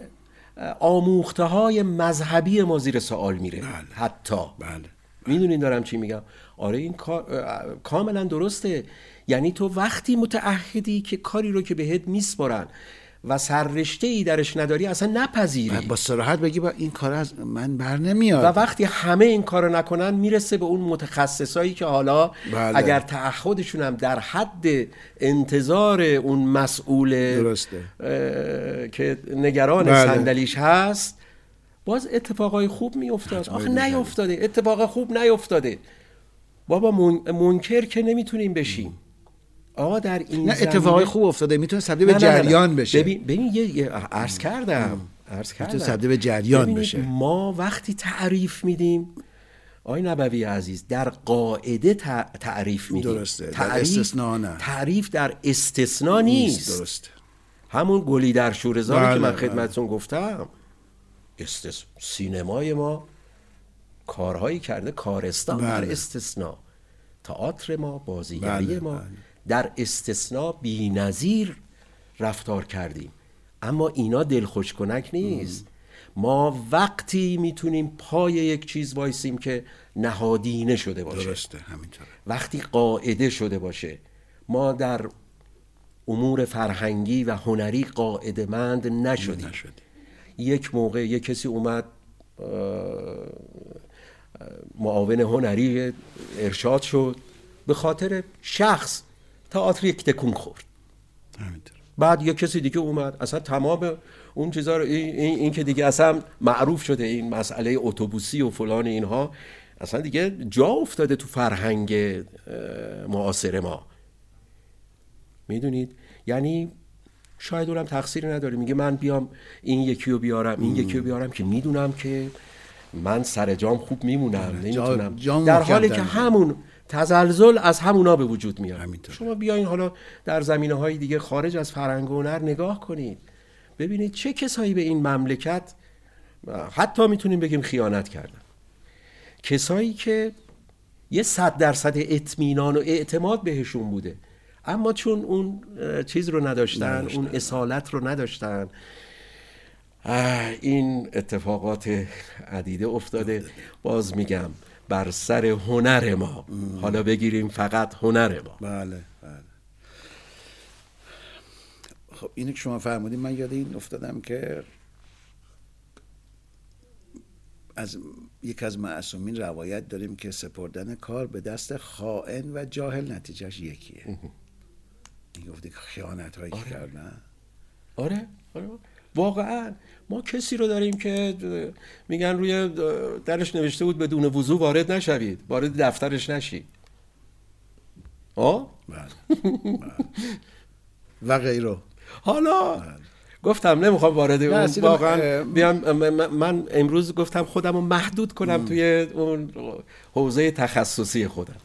آموخته های مذهبی ما زیر سوال میره. حتی. بله. می‌دونین دارم چی میگم؟ آره این کار کاملا درسته. یعنی تو وقتی متعهدی که کاری رو که بهت میسپارن و سررشته ای درش نداری اصلا نپذیری. با صراحت بگی با این کار از من بر و نمیاد وقتی همه این کارو نکنن می‌رسه به اون متخصصایی که حالا بله. اگر تعهدشون هم در حد انتظار اون مسئول درسته. که نگران بله. صندلیش هست باز اتفاقای خوب میافتاد. آخه نیافتاده. اتفاق خوب نیافتاده. بابا من- منکر که نمی‌تونیم بشیم. آقا در این نه اتفاقای خوب افتاده می‌تونه تبدیل به. جریان بشه ببین ببین یه عرض کردم عرض کردم می‌تونه تبدیل به جریان بشه. ما وقتی تعریف میدیم آقای نبوی عزیز در قاعده تع- تعریف میدیم درسته. در استثناء نه. تعریف در استثناء نیست درست همون گلی در شورزاری بله، که من بله. خدمتتون گفتم استث... سینمای ما کارهایی کرده کارستان در بله. استثناء تئاتر ما بازیگری بله، ما بله. در استثناء بی‌نظیر رفتار کردیم. اما اینا دلخوش کنک نیست. ما وقتی می‌تونیم پای یک چیز وایسیم که نهادینه شده باشه. درسته همینطوره. وقتی قاعده شده باشه. ما در امور فرهنگی و هنری قاعده مند نشدیم. نشدیم. یک موقع یک کسی اومد معاون هنری ارشاد شد. به خاطر شخص تئاتر یک تکون خورد. بعد یک کسی دیگه اومد. اصلا تمام اون چیزا رو این, این, این که دیگه اصلا معروف شده. این مسئله اتوبوسی و فلان اینها. اصلا دیگه جا افتاده تو فرهنگ معاصر ما. می‌دونید؟ یعنی شاید اونم تقصیری نداره. میگه من بیام این یکی رو بیارم این یکی رو بیارم که می‌دونم که من سر جام خوب میمونم. نمی‌تونم. جام در حالی که. همون تزلزل از همونا به وجود میاد. همینطوره. شما بیاین حالا در زمینه های دیگه خارج از فرهنگ و هنر نگاه کنید. ببینید چه کسایی به این مملکت حتی می‌تونیم بگیم خیانت کردن. کسایی که یه صد درصد اطمینان و اعتماد بهشون بوده. اما چون اون چیز رو نداشتن اون اصالت رو نداشتن این اتفاقات عدیده افتاده. باز میگم بر سر هنر ما. حالا بگیریم فقط هنر ما. بله بله. خب اینو که شما فرمودین من یاد این افتادم که از یک از معصومین روایت داریم که سپردن کار به دست خائن و جاهل نتیجهش یکیه. این گفته خیانت هایی که کردن. آره آره. واقعا. ما کسی رو داریم که میگن روی درش نوشته بود بدون وضوع وارد نشوید. وارد دفترش نشید. آه؟ بله. بله. و غیره. حالا گفتم نمی‌خوام وارد اون واقعا بیام من- امروز گفتم خودم رو محدود کنم توی اون حوزه تخصصی خودم.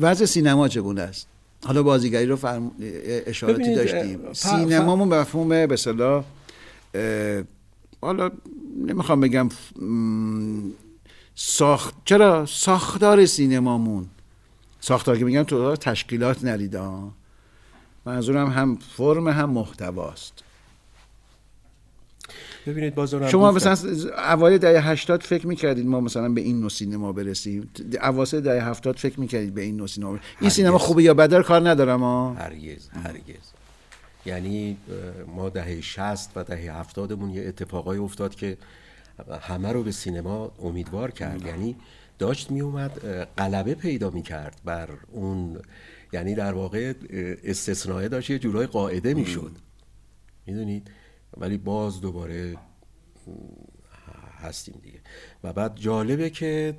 وضع سینما چگونه است؟ حالا بازیگری رو فرم... اشاراتی داشتیم. سینمامون به مفهوم به حالا نمی‌خوام بگم ساخت چرا ساختار سینمامون؟ ساختار که میگم تو تشکیلات نریده ها. منظورم هم فرم هم محتواست. ببینید شما مثلا اوایل دهه 80 فکر می‌کردید ما مثلا به این نوع سینما برسیم؟ اواسط دهه 70 فکر می‌کردید به این نوع سینما این سینما خوبه یا بده کار ندارم ها. هرگز هرگز. یعنی ما دهه 60 و دهه 70 مون یه اتفاقای افتاد که همه رو به سینما امیدوار کرد. یعنی داشت می اومد غلبه پیدا می کرد بر اون یعنی در واقع استثنائه داشت یه جورای قاعده می شد می‌دونید؟ ولی باز دوباره هستیم دیگه. و بعد جالبه که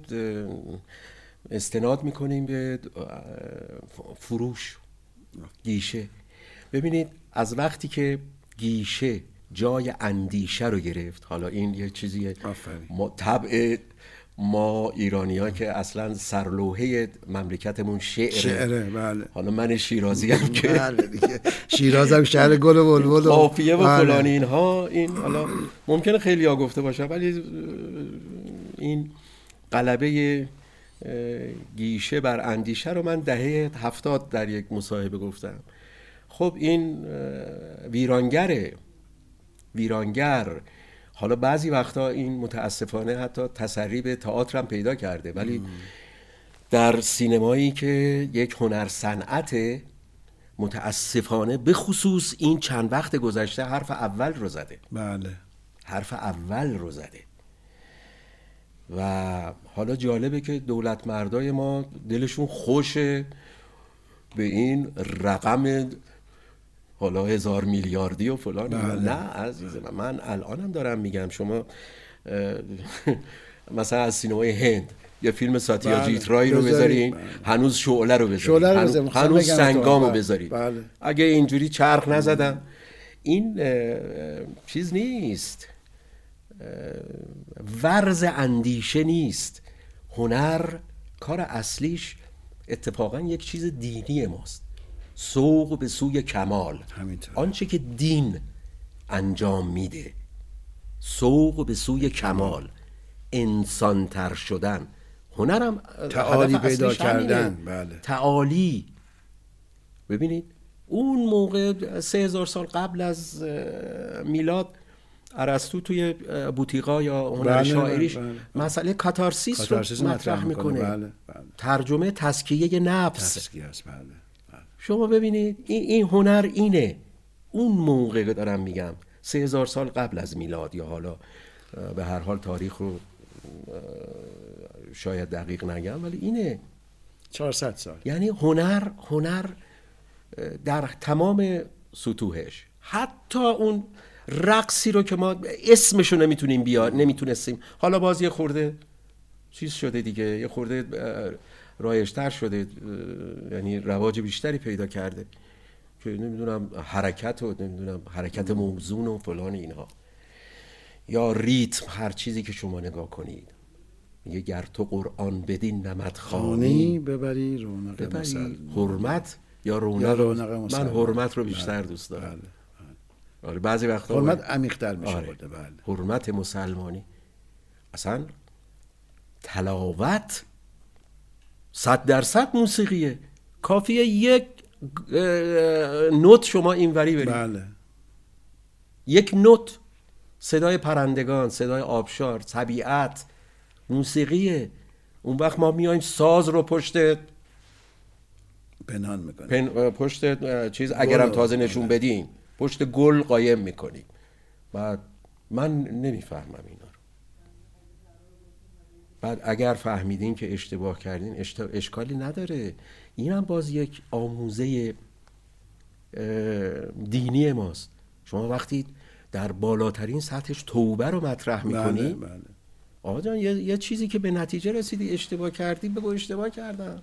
استناد می‌کنیم به فروش گیشه. ببینید از وقتی که گیشه جای اندیشه رو گرفت حالا این یه چیزی ما طبع ما ایرانی ها که اصلا سرلوحه مملکتمون شعره شعره بله. حالا من شیرازی هم که بله دیگه. شیراز هم شهر گل و بلبل و قافیه و بله. فلان اینها این حالا ممکنه خیلی ها گفته باشه ولی این قلبه گیشه بر اندیشه رو من دهه هفتاد در یک مصاحبه گفتم. خب این ویرانگره ویرانگر حالا بعضی وقتا این متاسفانه حتی تسری به تئاتر هم پیدا کرده ولی در سینمایی که یک هنر صنعت متاسفانه به خصوص این چند وقت گذشته حرف اول رو زده. بله. حرف اول رو زده. و حالا جالبه که دولت مردای ما دلشون خوشه به این رقم حالا هزار میلیاردی و فلان بله. نه عزیز من من الانم دارم میگم شما مثلا از سینمای هند یه فیلم ساتیا بله. جیترایی رو. بذارین هنوز شعله رو بذارین هنوز. می‌خواستم هنوز سنگام رو بله. بذارین بله. اگه اینجوری چرخ نزدن این چیز نیست ورز اندیشه نیست هنر کار اصلیش اتفاقا یک چیز دینی ماست سوق به سوی کمال همینطور. آنچه که دین انجام میده سوق به سوی کمال انسانتر شدن هنرم تعالی پیدا. کردن، بله. تعالی ببینید اون موقع سه هزار سال قبل از میلاد ارسطو توی بوتیقا یا هنر بله، شاعریش بله، بله. مسئله کاتارسیس, کاتارسیس رو مطرح می‌کنه. می‌کنه بله، بله. ترجمه تسکیه نفس تسکی هست بله بله. شما ببینید این, این هنر اینه. اون موقع که دارم میگم سه هزار سال قبل از میلاد یا حالا به هر حال تاریخ رو شاید دقیق نگم ولی اینه. 400 سال. یعنی هنر هنر در تمام سطوحش. حتی اون رقصی رو که ما اسمشو نمی‌تونیم بیار نمی‌تونستیم. حالا باز یه خورده چیز شده دیگه یه خورده رایجتر شده یعنی رواج بیشتری پیدا کرده که نمی‌دونم حرکت و نمی‌دونم حرکت موزون و فلان اینها. یا ریتم هر چیزی که شما نگاه کنید. میگه گر تو قرآن بدین نمد خانی ببری رونق ببری. مسلم حرمت یا رونق, رونق من. حرمت رو بیشتر بله، دوست دارم. بله. آره بعضی وقتا حرمت عمیق‌تر میشه آره. بله. حرمت مسلمانی. اصلا تلاوت صد درصد موسیقیه. کافیه یک نوت شما اینوری برید. بله. یک نوت. صدای پرندگان صدای آبشار طبیعت موسیقیه. اون وقت ما میایم ساز رو پشت پنهان می‌کنه پن... پشت چیز اگرم تازه نشون بدین پشت گل قایم می‌کنیم. بعد من نمی‌فهمم اینا بعد اگر فهمیدین که اشتباه کردین اشت... اشکالی نداره. این هم باز یک آموزه دینی ماست. شما وقتی در بالاترین سطحش توبه رو مطرح می‌کنی بله. بله آقا جان یه... یه چیزی که به نتیجه رسیدی اشتباه کردی بگو اشتباه کردم.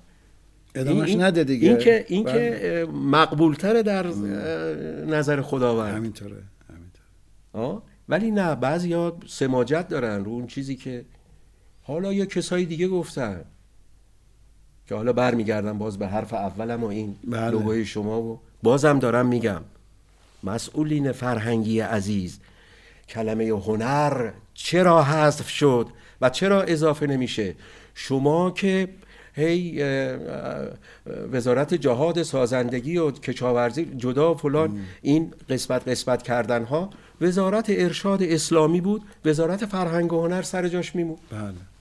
ادامش این- نده دیگه. این که این بله. که مقبول تره در نظر خداوند. همینطوره همینطوره؟ ولی نه بعضیا سماجت دارن رو اون چیزی که حالا یه کسایی دیگه گفتن که حالا برمیگردم باز به حرف اولم و این بله. لوگوی شما و بازم دارم میگم مسئولین فرهنگی عزیز کلمه هنر چرا حذف شد و چرا اضافه نمیشه؟ شما که هی وزارت جهاد سازندگی و کشاورزی جدا فلان این قسمت قسمت کردن ها وزارت ارشاد اسلامی بود وزارت فرهنگ و هنر سر جاش میمون. بله.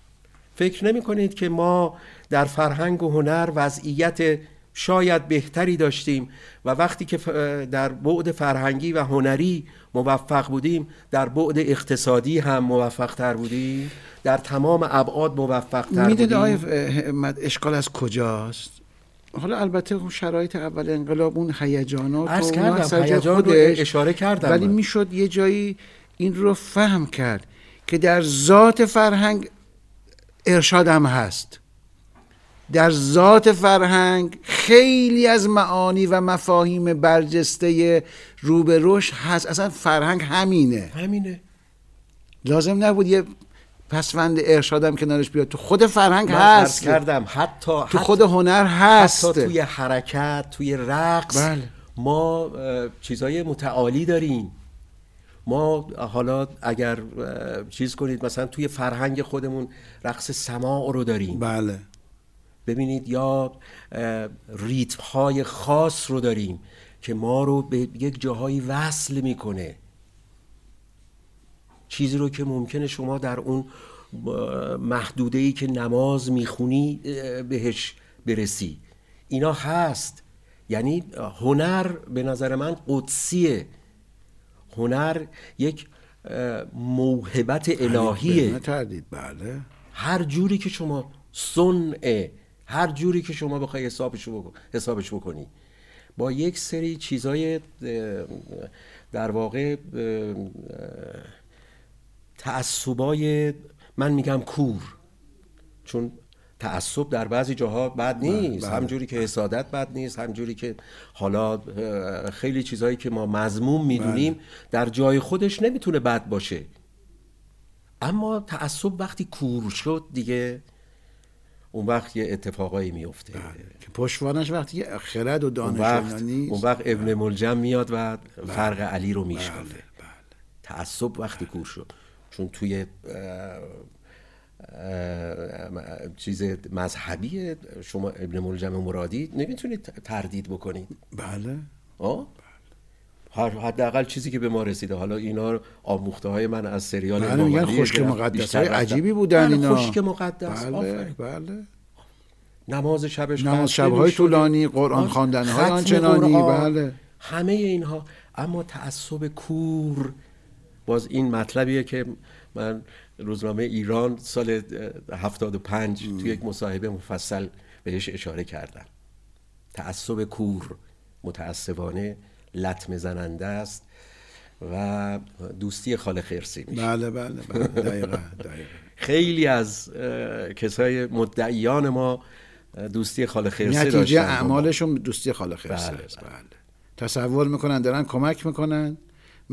فکر نمی کنید که ما در فرهنگ و هنر وضعیت شاید بهتری داشتیم و وقتی که در بعد فرهنگی و هنری موفق بودیم در بعد اقتصادی هم موفق تر بودیم در تمام ابعاد موفق تر بودیم اشکال از کجاست حالا البته اون شرایط اول انقلاب اون هیجانات عرض کردم هیجان رو اشاره کردم ولی. می‌شد یه جایی این رو فهم کرد که در ذات فرهنگ ارشاد هم هست. در ذات فرهنگ خیلی از معانی و مفاهیم برجسته رو به رشد هست. اصلا فرهنگ همینه. همینه. لازم نبود یه پسوند ارشادم کنارش بیاد. تو خود فرهنگ هست. کردم حتی تو حتی- خود هنر هست. حتی توی حرکت توی رقص بله. ما چیزای متعالی داریم. ما حالا اگر چیز کنید مثلا توی فرهنگ خودمون رقص سماع رو داریم. بله. ببینید یا ریتم های خاص رو داریم که ما رو به یک جاهایی وصل می‌کنه. چیزی رو که ممکنه شما در اون محدوده ای که نماز می‌خونی بهش برسی. اینا هست. یعنی هنر به نظر من قدسیه. هنر یک موهبت الهیه. تردید بله. هر جوری که شما صنع هر جوری که شما بخوای حسابش بکن حسابش بکنی. با یک سری چیزای در واقع تعصبای من میگم کور. چون تعصب در بعضی جاها بد نیست. بله. همجوری که حسادت بد نیست همجوری که حالا خیلی چیزهایی که ما مضموم می‌دونیم در جای خودش نمی‌تونه بد باشه. اما تعصب وقتی کور شد دیگه اون وقت یه اتفاقایی میفته که پشتوانش وقتی خرد و اون دانش نیست. اون وقت ابن ملجم میاد و فرق علی رو بله، بله. تعصب وقتی کور شد چون توی چیز مذهبی شما ابن ملجم مرادی نمی‌تونید تردید بکنید بله آه؟ هر حداقل چیزی که به ما رسیده حالا اینا آموخته های من از سریال بله میگن خشک که مقدس های. عجیبی بودن بله، اینا خشک مقدس بله. بله نماز شبش نماز شب‌های نمی‌شده. طولانی، قرآن آه، خواندن‌های ختم آنچنانی،. بله. همه اینها اما تعصب کور باز این مطلبیه که من روزنامه ایران سال اه، 75 توی یک مصاحبه مفصل بهش اشاره کردم تعصب کور متعصبانه لطمه زننده است و دوستی خال خرسی میشه. بله بله بله. دقیقا دقیقا. خیلی از کسای مدعیان ما دوستی خال خرسه داشتن نتیجه. اعمالشون دوستی خالق خرسه بله، است. بله. تصور می‌کنن دارن کمک می‌کنن.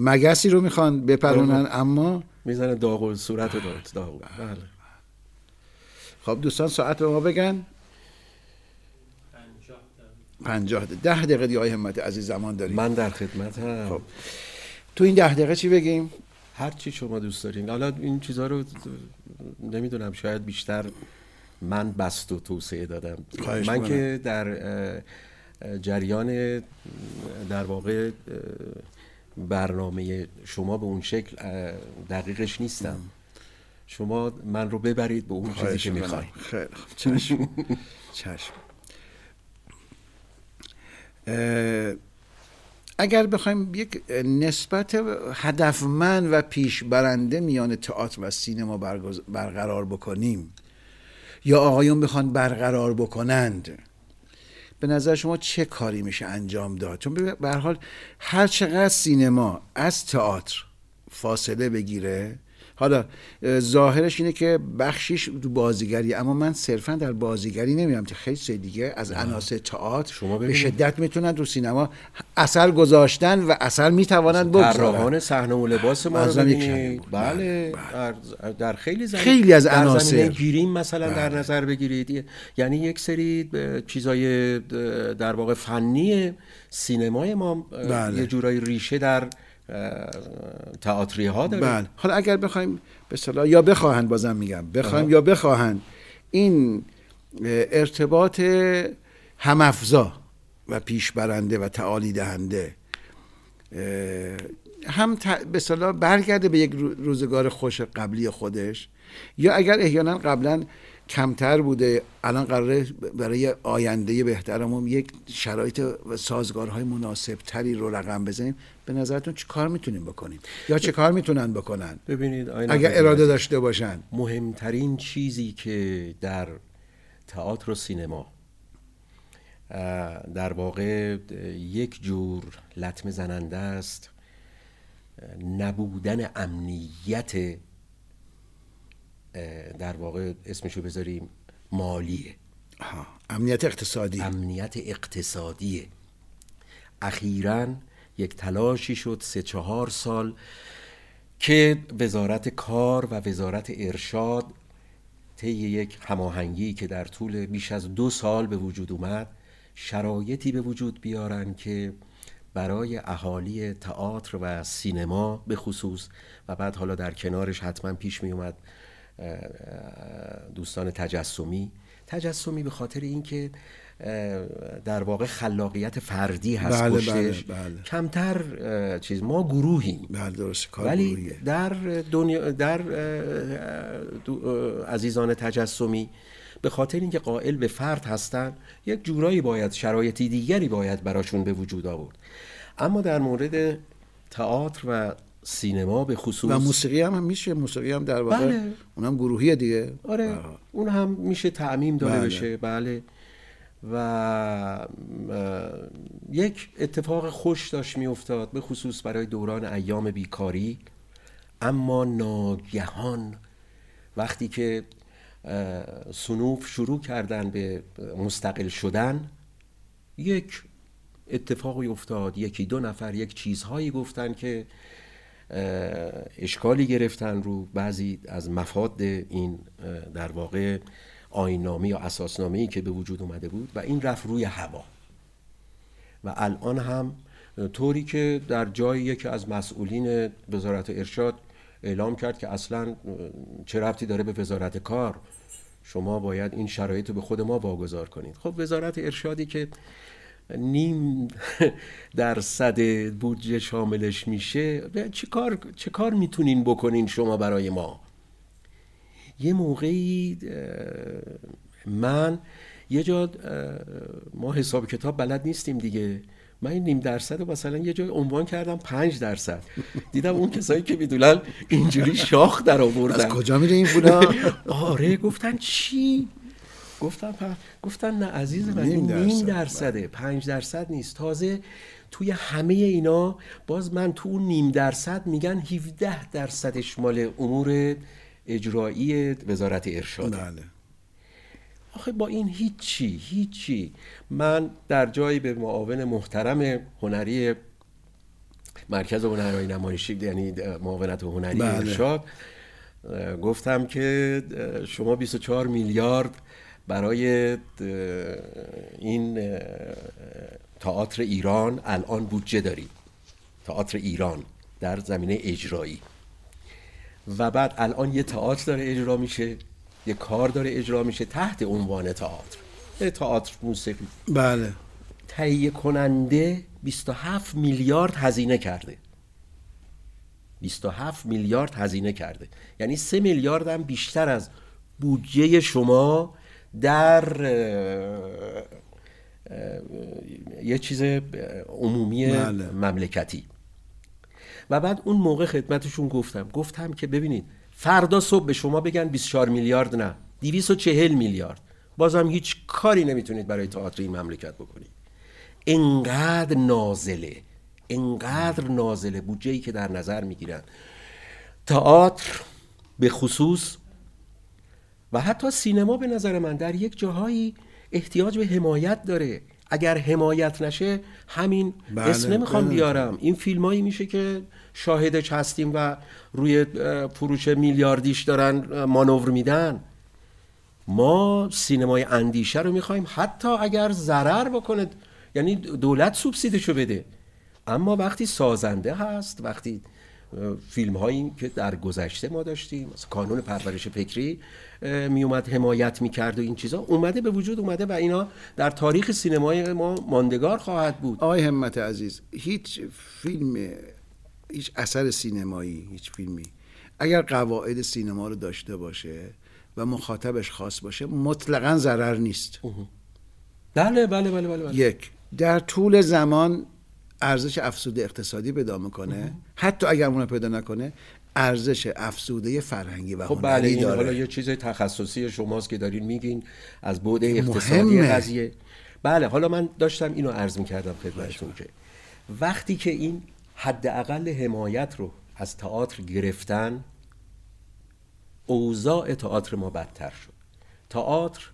مگسی رو می‌خوان بپرونن اما می‌زنه داغ صورت داد داغ بله. خب دوستان ساعت به ما بگن. پنجاه ده ده دقیقه دیگه همت عزیز زمان داریم. من در خدمتم خب. تو این ده دقیقه چی بگیم؟ هر چی شما دوست دارین. حالا این چیزها رو نمی‌دونم شاید بیشتر من بست و توسعه دادم. من. که در جریان در واقع برنامه شما به اون شکل دقیقش نیستم. شما من رو ببرید به اون چیزی که. می‌خوای خیلی چشم. چشم. اگر بخوایم یک نسبت هدفمند و پیشبرنده میان تئاتر و سینما برقرار بکنیم یا آقایون بخوان برقرار بکنند به نظر شما چه کاری میشه انجام داد؟ چون به هر حال هر چقدر سینما از تئاتر فاصله بگیره حالا اه، ظاهرش اینه که بخشیش تو بازیگری اما من صرفا در بازیگری نمیام که خیلی چیز دیگه از عناصر تئاتر شما به ببینید. شدت می‌تونن تو سینما اثر گذاشتن و اثر می‌توانند بگذارن صحنه و لباس ما رو. بله بله، در, در خیلی زمین خیلی از در عناصر. گیریم مثلا در بله. نظر بگیرید یعنی یک سری چیزای در واقع فنی سینمای ما بله. یه جورایی ریشه در تئاتری ها داره؟ بله. حالا اگر بخوایم به اصطلاح یا بخواهند بازم میگم. بخوایم یا بخواهند این ارتباط همافزا و پیشبرنده و تعالی دهنده هم به صلاح برگرده به یک روزگار خوش قبلی خودش یا اگر احیانا قبلا کمتر بوده الان قراره برای آینده بهترمون یک شرایط و سازگارهای مناسب تری رو رقم بزنیم به نظرتون چه کار می‌تونیم بکنیم؟ یا چه کار می‌تونن بکنن؟ ببینید اگر اراده داشته باشن. مهمترین چیزی که در تئاتر و سینما در واقع یک جور لطمه زننده است نبودن امنیت در واقع اسمشو بذاریم مالیه. امنیت اقتصادی. امنیت اقتصادیه. اخیرا یک تلاشی شد سه چهار سال که وزارت کار و وزارت ارشاد طی یک هماهنگی که در طول بیش از دو سال به وجود اومد شرایطی به وجود بیارن که برای اهالی تئاتر و سینما به خصوص و بعد حالا در کنارش حتما پیش می اومد دوستان تجسمی. تجسمی به خاطر اینکه در واقع خلاقیت فردی هست بله پشتش. بله بله. کمتر چیز ما گروهیم. بله درست کار ولی در دنیا در عزیزان تجسمی به خاطر اینکه قائل به فرد هستن یک جورایی باید شرایطی دیگری باید براشون به وجود آورد. اما در مورد تئاتر و سینما به خصوص و موسیقی هم, هم میشه. موسیقی هم در واقع بله. اونم گروهی دیگه. آره. اون هم میشه تعمیم داده بله. بشه. بله. و یک اتفاق خوش داشت میافتاد به خصوص برای دوران ایام بیکاری. اما ناگهان وقتی که سنوف شروع کردن به مستقل شدن یک اتفاقی افتاد. یکی دو نفر یک چیزهایی گفتن که اشکالی گرفتن رو بعضی از مفاد این در واقع آینامی یا اساسنامه که به وجود اومده بود و این رفت روی هوا. و الان هم طوری که در جایی که از مسئولین وزارت ارشاد اعلام کرد که اصلا چه ربطی داره به وزارت کار شما باید این شرایط رو به خود ما واگذار کنید. خب وزارت ارشادی که نیم درصد بودجه شاملش میشه چه کار, چه کار می‌تونین بکنین شما برای ما؟ یه موقعی من یه جا ما حساب کتاب بلد نیستیم دیگه. من این نیم درصد رو مثلا یه جای عنوان کردم پنج درصد. دیدم اون کسایی که می‌دونن اینجوری شاخ در آوردن. از کجا میره این پولا؟ آره گفتن چی؟ گفتن گفتن نه عزیز من نیم درصد. نیم درصده. پنج درصد نیست. تازه توی همه اینا باز من تو اون نیم درصد میگن 17 درصدش مال امور اجرایی وزارت ارشاد. بله. آخه با این هیچی هیچی. من در جایی به معاون محترم هنری مرکز هنرهای نمایشی یعنی معاونت هنری بله. ارشاد گفتم که شما 24 میلیارد برای این تئاتر ایران الان بودجه دارید. تئاتر ایران در زمینه اجرایی. و بعد الان یه تئاتر داره اجرا میشه یه کار داره اجرا میشه تحت عنوان تئاتر. تئاتر موسیقی. بله. تهیه کننده 27 میلیارد هزینه کرده. 27 میلیارد هزینه کرده. یعنی 3 میلیارد هم بیشتر از بودجه شما در یه چیز عمومی بله. مملکتی. و بعد اون موقع خدمتشون گفتم. گفتم که ببینید فردا صبح به شما بگن 24 میلیارد نه 240 میلیارد. بازم هیچ کاری نمی‌تونید برای تئاتر این مملکت بکنید. انقدر نازله انقدر نازله بودجه که در نظر می‌گیرن. تئاتر به خصوص و حتی سینما به نظر من در یک جاهایی احتیاج به حمایت داره. اگر حمایت نشه همین بله، اسم نمی‌خوام بله. بیارم. این فیلمایی میشه که شاهدش هستیم و روی فروش میلیاردیش دارن مانور میدن. ما سینمای اندیشه رو می‌خوایم حتی اگر ضرر بکنه یعنی دولت سوبسیدشو بده. اما وقتی سازنده هست وقتی فیلم هایی که در گذشته ما داشتیم مثلا کانون پرورش فکری می اومد حمایت می‌کرد و این چیزا اومده به وجود اومده و اینا در تاریخ سینمای ما ماندگار خواهد بود. آقای همت عزیز هیچ فیلم هیچ اثر سینمایی هیچ فیلمی. اگر قواعد سینما رو داشته باشه و مخاطبش خاص باشه مطلقا ضرر نیست. بله بله بله بله, بله. یک در طول زمان ارزش افسوده اقتصادی پیدا می‌کنه. حتی اگر اون پیدا نکنه ارزش افسوده فرهنگی و خب بله این داره. حالا یه چیز تخصصی شماست که دارین میگین از بعد اقتصادی قضیه. بله حالا من داشتم اینو عرض می‌کردم خدمتتون که. وقتی که این حداقل حمایت رو از تئاتر گرفتن اوضاع تئاتر ما بدتر شد. تئاتر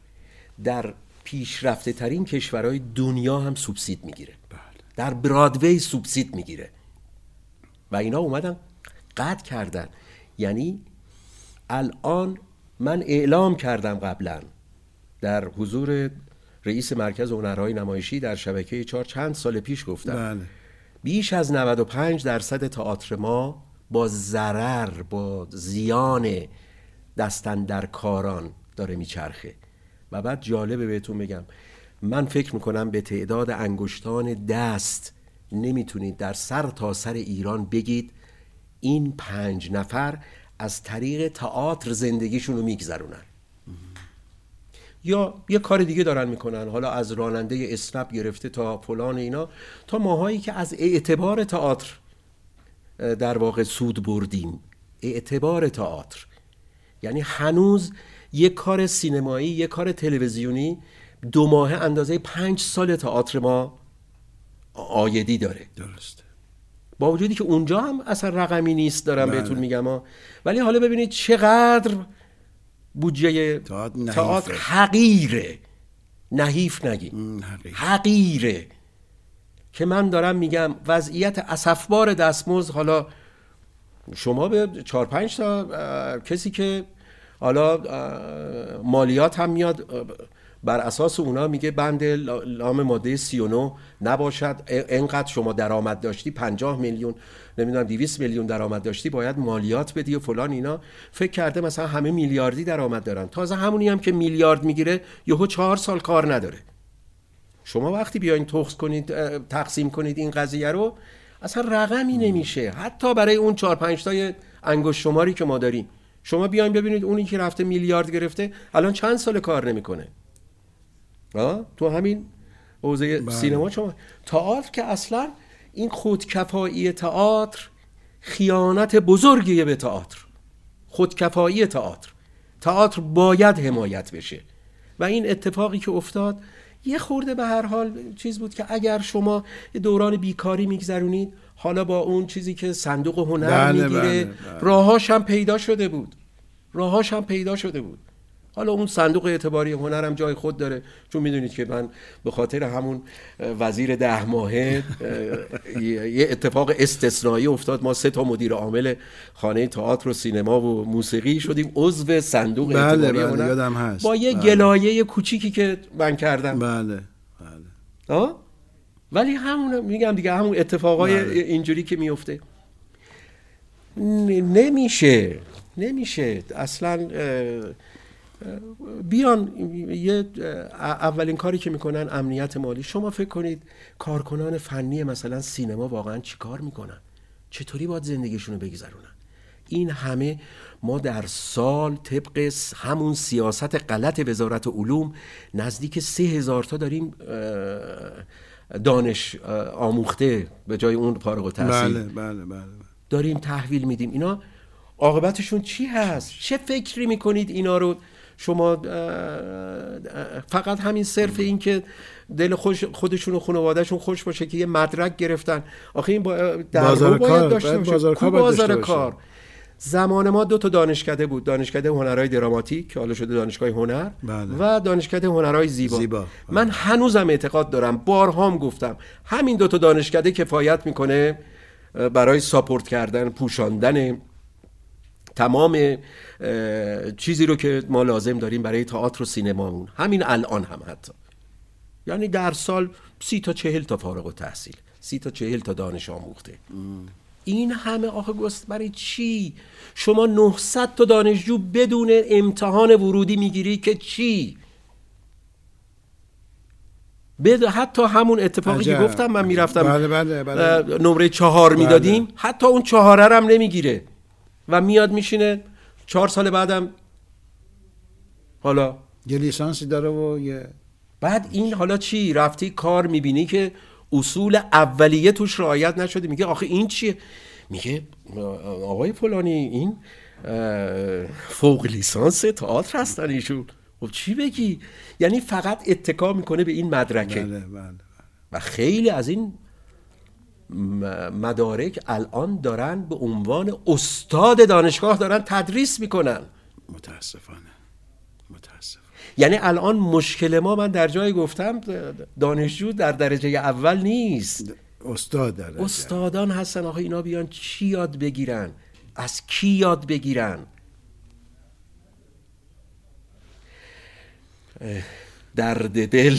در پیشرفته ترین کشورهای دنیا هم سوبسید می‌گیره. بله. در برادوی سوبسید می‌گیره. و اینا اومدن قطع کردن. یعنی الان من اعلام کردم قبلا در حضور رئیس مرکز هنرهای نمایشی در شبکه چهار چند سال پیش گفتم. بله. بیش از 95 درصد تئاتر ما با ضرر با زیان دستن در کاران داره میچرخه. و بعد جالبه بهتون بگم من فکر می‌کنم به تعداد انگشتان دست نمی‌تونید در سر تا سر ایران بگید این پنج نفر از طریق تئاتر زندگیشون رو میگذرونن. یا یه کار دیگه دارن می‌کنن. حالا از راننده اسنپ گرفته تا فلان اینا. تا ماهایی که از اعتبار تئاتر در واقع سود بردیم. اعتبار تئاتر. یعنی هنوز یک کار سینمایی یک کار تلویزیونی دو ماه اندازه پنج سال تئاتر ما آیدی داره. درسته. با وجودی که اونجا هم اصلا رقمی نیست دارم بله. بهتون میگم ها. ولی حالا ببینید چقدر بودجه تئاتر. حقیره. نحیف نگی. حقیره. که من دارم میگم وضعیت اسفبار دستمزد حالا شما به چهار پنج تا کسی که حالا مالیات هم میاد بر اساس اونا میگه بند لا- لام ماده 39 نباشد. انقدر شما درآمد داشتی 50 میلیون. نمی‌دونم 200 میلیون درآمد داشتی باید مالیات بدی و فلان اینا. فکر کرده مثلا همه میلیاردی درآمد دارن. تازه همونی هم که میلیارد می‌گیره یهو چهار سال کار نداره. شما وقتی بیاین تخص کنید تقسیم کنید این قضیه رو اصلا رقمی نمیشه. حتی برای اون چهار پنج تای انگشت شماری که ما داریم. شما بیاین ببینید اونی که رفته میلیارد گرفته الان چند سال کار نمی‌کنه؟ تو همین حوزه بله. سینما شما. تئاتر که اصلا این خودکفایی تئاتر خیانت بزرگیه به تئاتر. خودکفایی تئاتر. تئاتر باید حمایت بشه. و این اتفاقی که افتاد یه خورده به هر حال چیز بود که اگر شما دوران بیکاری میگذرونید حالا با اون چیزی که صندوق هنر بله، می‌گیره بله، بله. راهاش هم پیدا شده بود. راهاش هم پیدا شده بود. حالا اون صندوق اعتباری هنرم جای خود داره چون می‌دونید که من به خاطر همون وزیر ده ماهه اه، یه اتفاق استثنایی افتاد ما سه تا مدیر عامل خانه تئاتر و سینما و موسیقی شدیم عضو صندوق بله، اعتباری بله، هنر یادم هست. با یه بله. گلایه کوچیکی که من کردم بله بله آه؟ ولی همون میگم دیگه همون اتفاقای بله. اینجوری که میفته نمیشه نمیشه اصلا بیان یه اولین کاری که می‌کنن امنیت مالی. شما فکر کنید کارکنان فنی مثلا سینما واقعا چیکار می‌کنن؟ چطوری باید زندگیشون رو بگذرونن؟ این همه ما در سال طبق همون سیاست غلط وزارت علوم نزدیک سه هزار تا داریم دانش آموخته به جای اون فارغ التحصیل. بله بله بله. داریم تحویل میدیم. اینا عاقبتشون چی هست؟ چه فکری می‌کنید اینا رو؟ شما فقط همین صرف این که دل خوش خودشون و خانوادهشون خوش باشه که یه مدرک گرفتن آخه این با در بازار باید کار، داشته. بازار کار باید بازار. کار زمان ما دو تا دانشکده بود دانشکده هنرهای دراماتیک که حالا شده دانشگاه هنر بله. و دانشکده هنرهای زیبا, زیبا. بله. من هنوزم اعتقاد دارم بارهام گفتم همین دو تا دانشکده کفایت می‌کنه برای ساپورت کردن پوشاندن تمام چیزی رو که ما لازم داریم برای تئاتر و سینمامون همین الان هم حتی. یعنی در سال سی تا چهل تا فارغ و تحصیل سی تا چهل تا دانش آموخته. این همه آخه گست برای چی؟ شما 900 تا دانشجو بدون امتحان ورودی می‌گیری که چی؟ بد... حتی همون اتفاقی که گفتم من می‌رفتم بله بله بله. نمره چهار بله. می‌دادیم حتی اون چهاره هم نمی‌گیره. و میاد میشینه. چهار سال بعدم حالا یه لیسانسی داره و یه بعد این حالا چی؟ رفتی کار می‌بینی که اصول اولیه توش رعایت نشده. میگه آخه این چیه؟ میگه آقای فلانی این فوق لیسانس تئاتر هستن ایشون. خب چی بگی؟ یعنی فقط اتکا می‌کنه به این مدرکه. بله بله. و خیلی از این مدارک الان دارن به عنوان استاد دانشگاه دارن تدریس می‌کنن. متاسفانه. متاسف یعنی الان مشکل ما من در جای گفتم دانشجو در درجه اول نیست. استاد در استادان هستن. آخه اینا بیان چی یاد بگیرن؟ از کی یاد بگیرن؟ درد دل.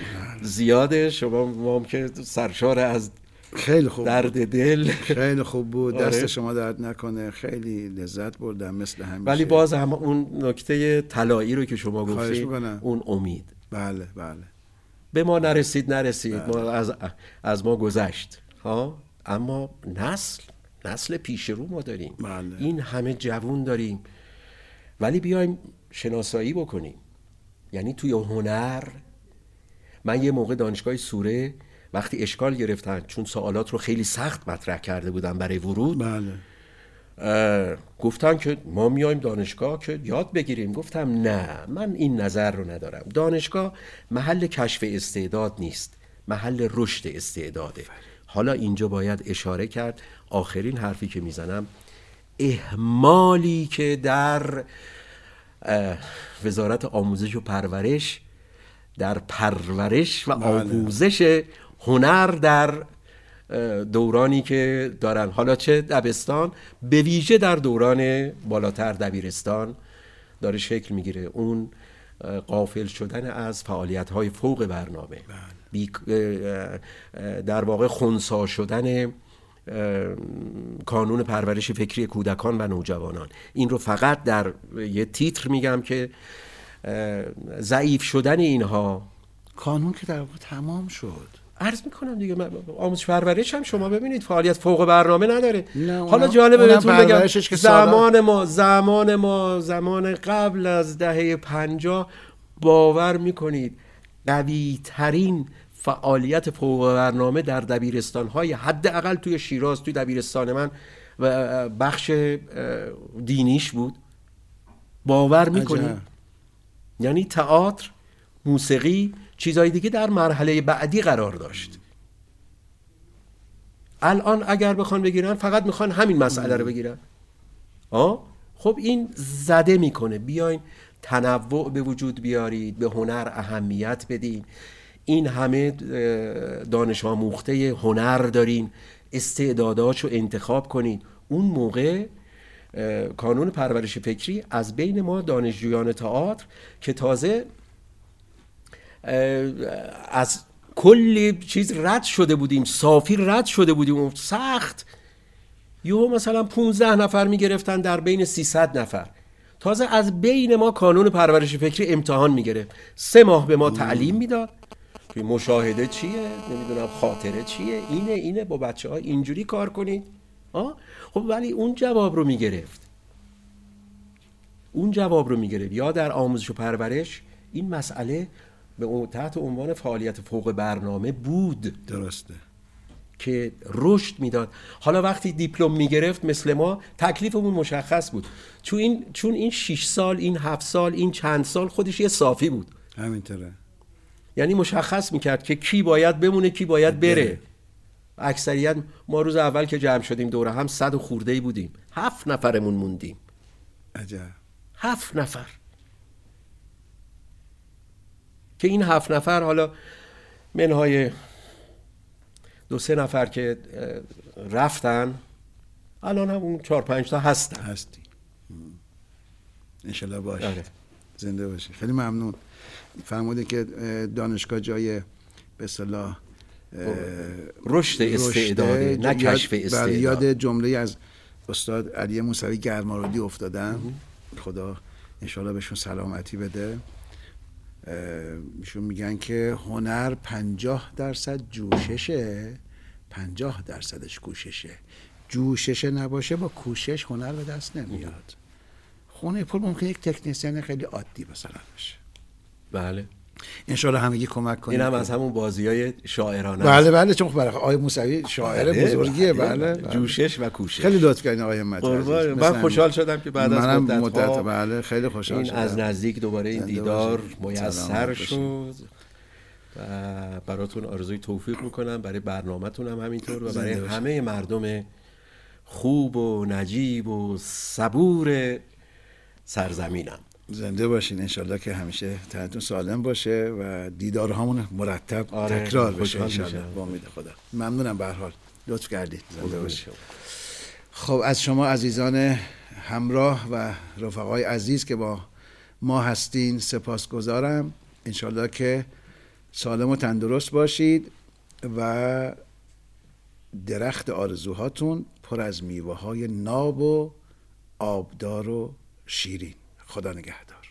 زیاده. شما ما که سرشار از خیلی خوب درد دل. خیلی خوب بود. آره. دست شما درد نکنه. خیلی لذت بردم مثل همیشه. ولی باز هم اون نکته طلایی رو که شما گفتید. اون امید. بله بله. به ما نرسید نرسید. ما از, از ما گذشت. ها؟ اما نسل نسل پیش رو ما داریم. بله. این همه جوون داریم. ولی بیایم شناسایی بکنیم. یعنی توی هنر من یه موقع دانشگاه سوره وقتی اشکال گرفتن چون سوالات رو خیلی سخت مطرح کرده بودن برای ورود بله. گفتن که ما میایم دانشگاه که یاد بگیریم. گفتم نه من این نظر رو ندارم. دانشگاه محل کشف استعداد نیست محل رشد استعداده. حالا اینجا باید اشاره کرد. آخرین حرفی که می‌زنم اهمالی که در وزارت آموزش و پرورش در پرورش و بله. آموزش هنر در دورانی که دارن. حالا چه دبستان؟ به ویژه در دوران بالاتر دبیرستان داره شکل می‌گیره. اون قافل شدن از فعالیت های فوق برنامه. اه، در واقع خونسا شدن کانون پرورش فکری کودکان و نوجوانان. این رو فقط در یه تیتر میگم که ضعیف شدن اینها. کانون که در واقع تمام شد. عرض می‌کنم دیگه من آموزش پرورش هم شما ببینید فعالیت فوق برنامه نداره. حالا جالبه بهتون بگم زمان ما زمان ما زمان قبل از دهه پنجاه باور می‌کنید قوی ترین فعالیت فوق برنامه در دبیرستان های حداقل توی شیراز توی دبیرستان من و بخش دینیش بود. باور می‌کنید. یعنی تئاتر موسیقی چیزهای دیگه در مرحله بعدی قرار داشت. الان اگر بخوان بگیرن فقط می‌خوان همین مسئله رو بگیرن. آه؟ خب این زده می‌کنه. بیاین تنوع به وجود بیارید به هنر اهمیت بدین. این همه دانش آموخته هنر دارین. استعداداشو انتخاب کنین. اون موقع کانون پرورش فکری از بین ما دانشجویان تئاتر که تازه از کلی چیز رد شده بودیم صافی رد شده بودیم. و سخت. یهو مثلا 15 نفر می‌گرفتن در بین 300 نفر. تازه از بین ما کانون پرورش فکری امتحان می‌گرفت. سه ماه به ما تعلیم می‌داد. که مشاهده چیه؟ نمی‌دونم خاطره چیه؟ اینه اینه با بچه ها اینجوری کار کنید. آه؟ خب ولی اون جواب رو می‌گرفت. اون جواب رو می‌گرفت. یا در آموزش و پرورش. این مسئله به تحت عنوان فعالیت فوق برنامه بود. درسته. که رشد می‌داد. حالا وقتی دیپلم می‌گرفت مثل ما تکلیفمون مشخص بود. چون این چون این 6 سال این 7 سال این چند سال خودش یه صافی بود. همینطوره. یعنی مشخص می‌کرد که کی باید بمونه کی باید بره. بره. اکثریت ما روز اول که جمع شدیم دوره هم صد و خورده ای بودیم. هفت نفرمون موندیم. عجب. هفت نفر. که این هفت نفر حالا منهای دو سه نفر که رفتن الان هم اون چهار پنج تا هستن. هستی. انشالله باش آره. زنده باشی خیلی ممنون. فرموده که اه، دانشگاه جای به صلاح رشد استعداده نه کشف بله، استعداد. یاد جمله از استاد علی موسوی گرمارودی افتادم. خدا انشالله بهشون سلامتی بده. ایشون میگن که هنر پنجاه درصد جوششه. پنجاه درصدش کوششه. جوشش نباشه با کوشش هنر به دست نمیاد. خونه پول ممکن یک تکنیسیان خیلی عادی مثلا باشه. بله. انشالله همگی کمک کنیم این هم از همون بازی های شاعرانه بله بله چون برای آقای موسوی شاعر بله، بزرگیه بله، بله, بله. بله. جوشش و کوشش خیلی لطف کردین آقای. عزیز. من خوشحال. شدم که بعد از مدت ها مدت بله خیلی خوشحال این شدم از نزدیک دوباره این دیدار. میسر. شد و براتون آرزوی توفیق می‌کنم برای برنامهتون هم همینطور و برای. همه مردم خوب و نجیب و صبور سرزمینم زنده باشین. انشالله که همیشه تنتون سالم باشه و دیدارهامون مرتب آره، تکرار بشه. انشالله. با امید خدا. ممنونم به هر حال. لطف کردید. زنده شما. خب از شما عزیزان همراه و رفقای عزیز که با ما هستین سپاسگزارم. انشالله که سالم و تندرست باشید و درخت آرزوهاتون پر از میوه های ناب و آبدار و شیرین. خدا نگهدار.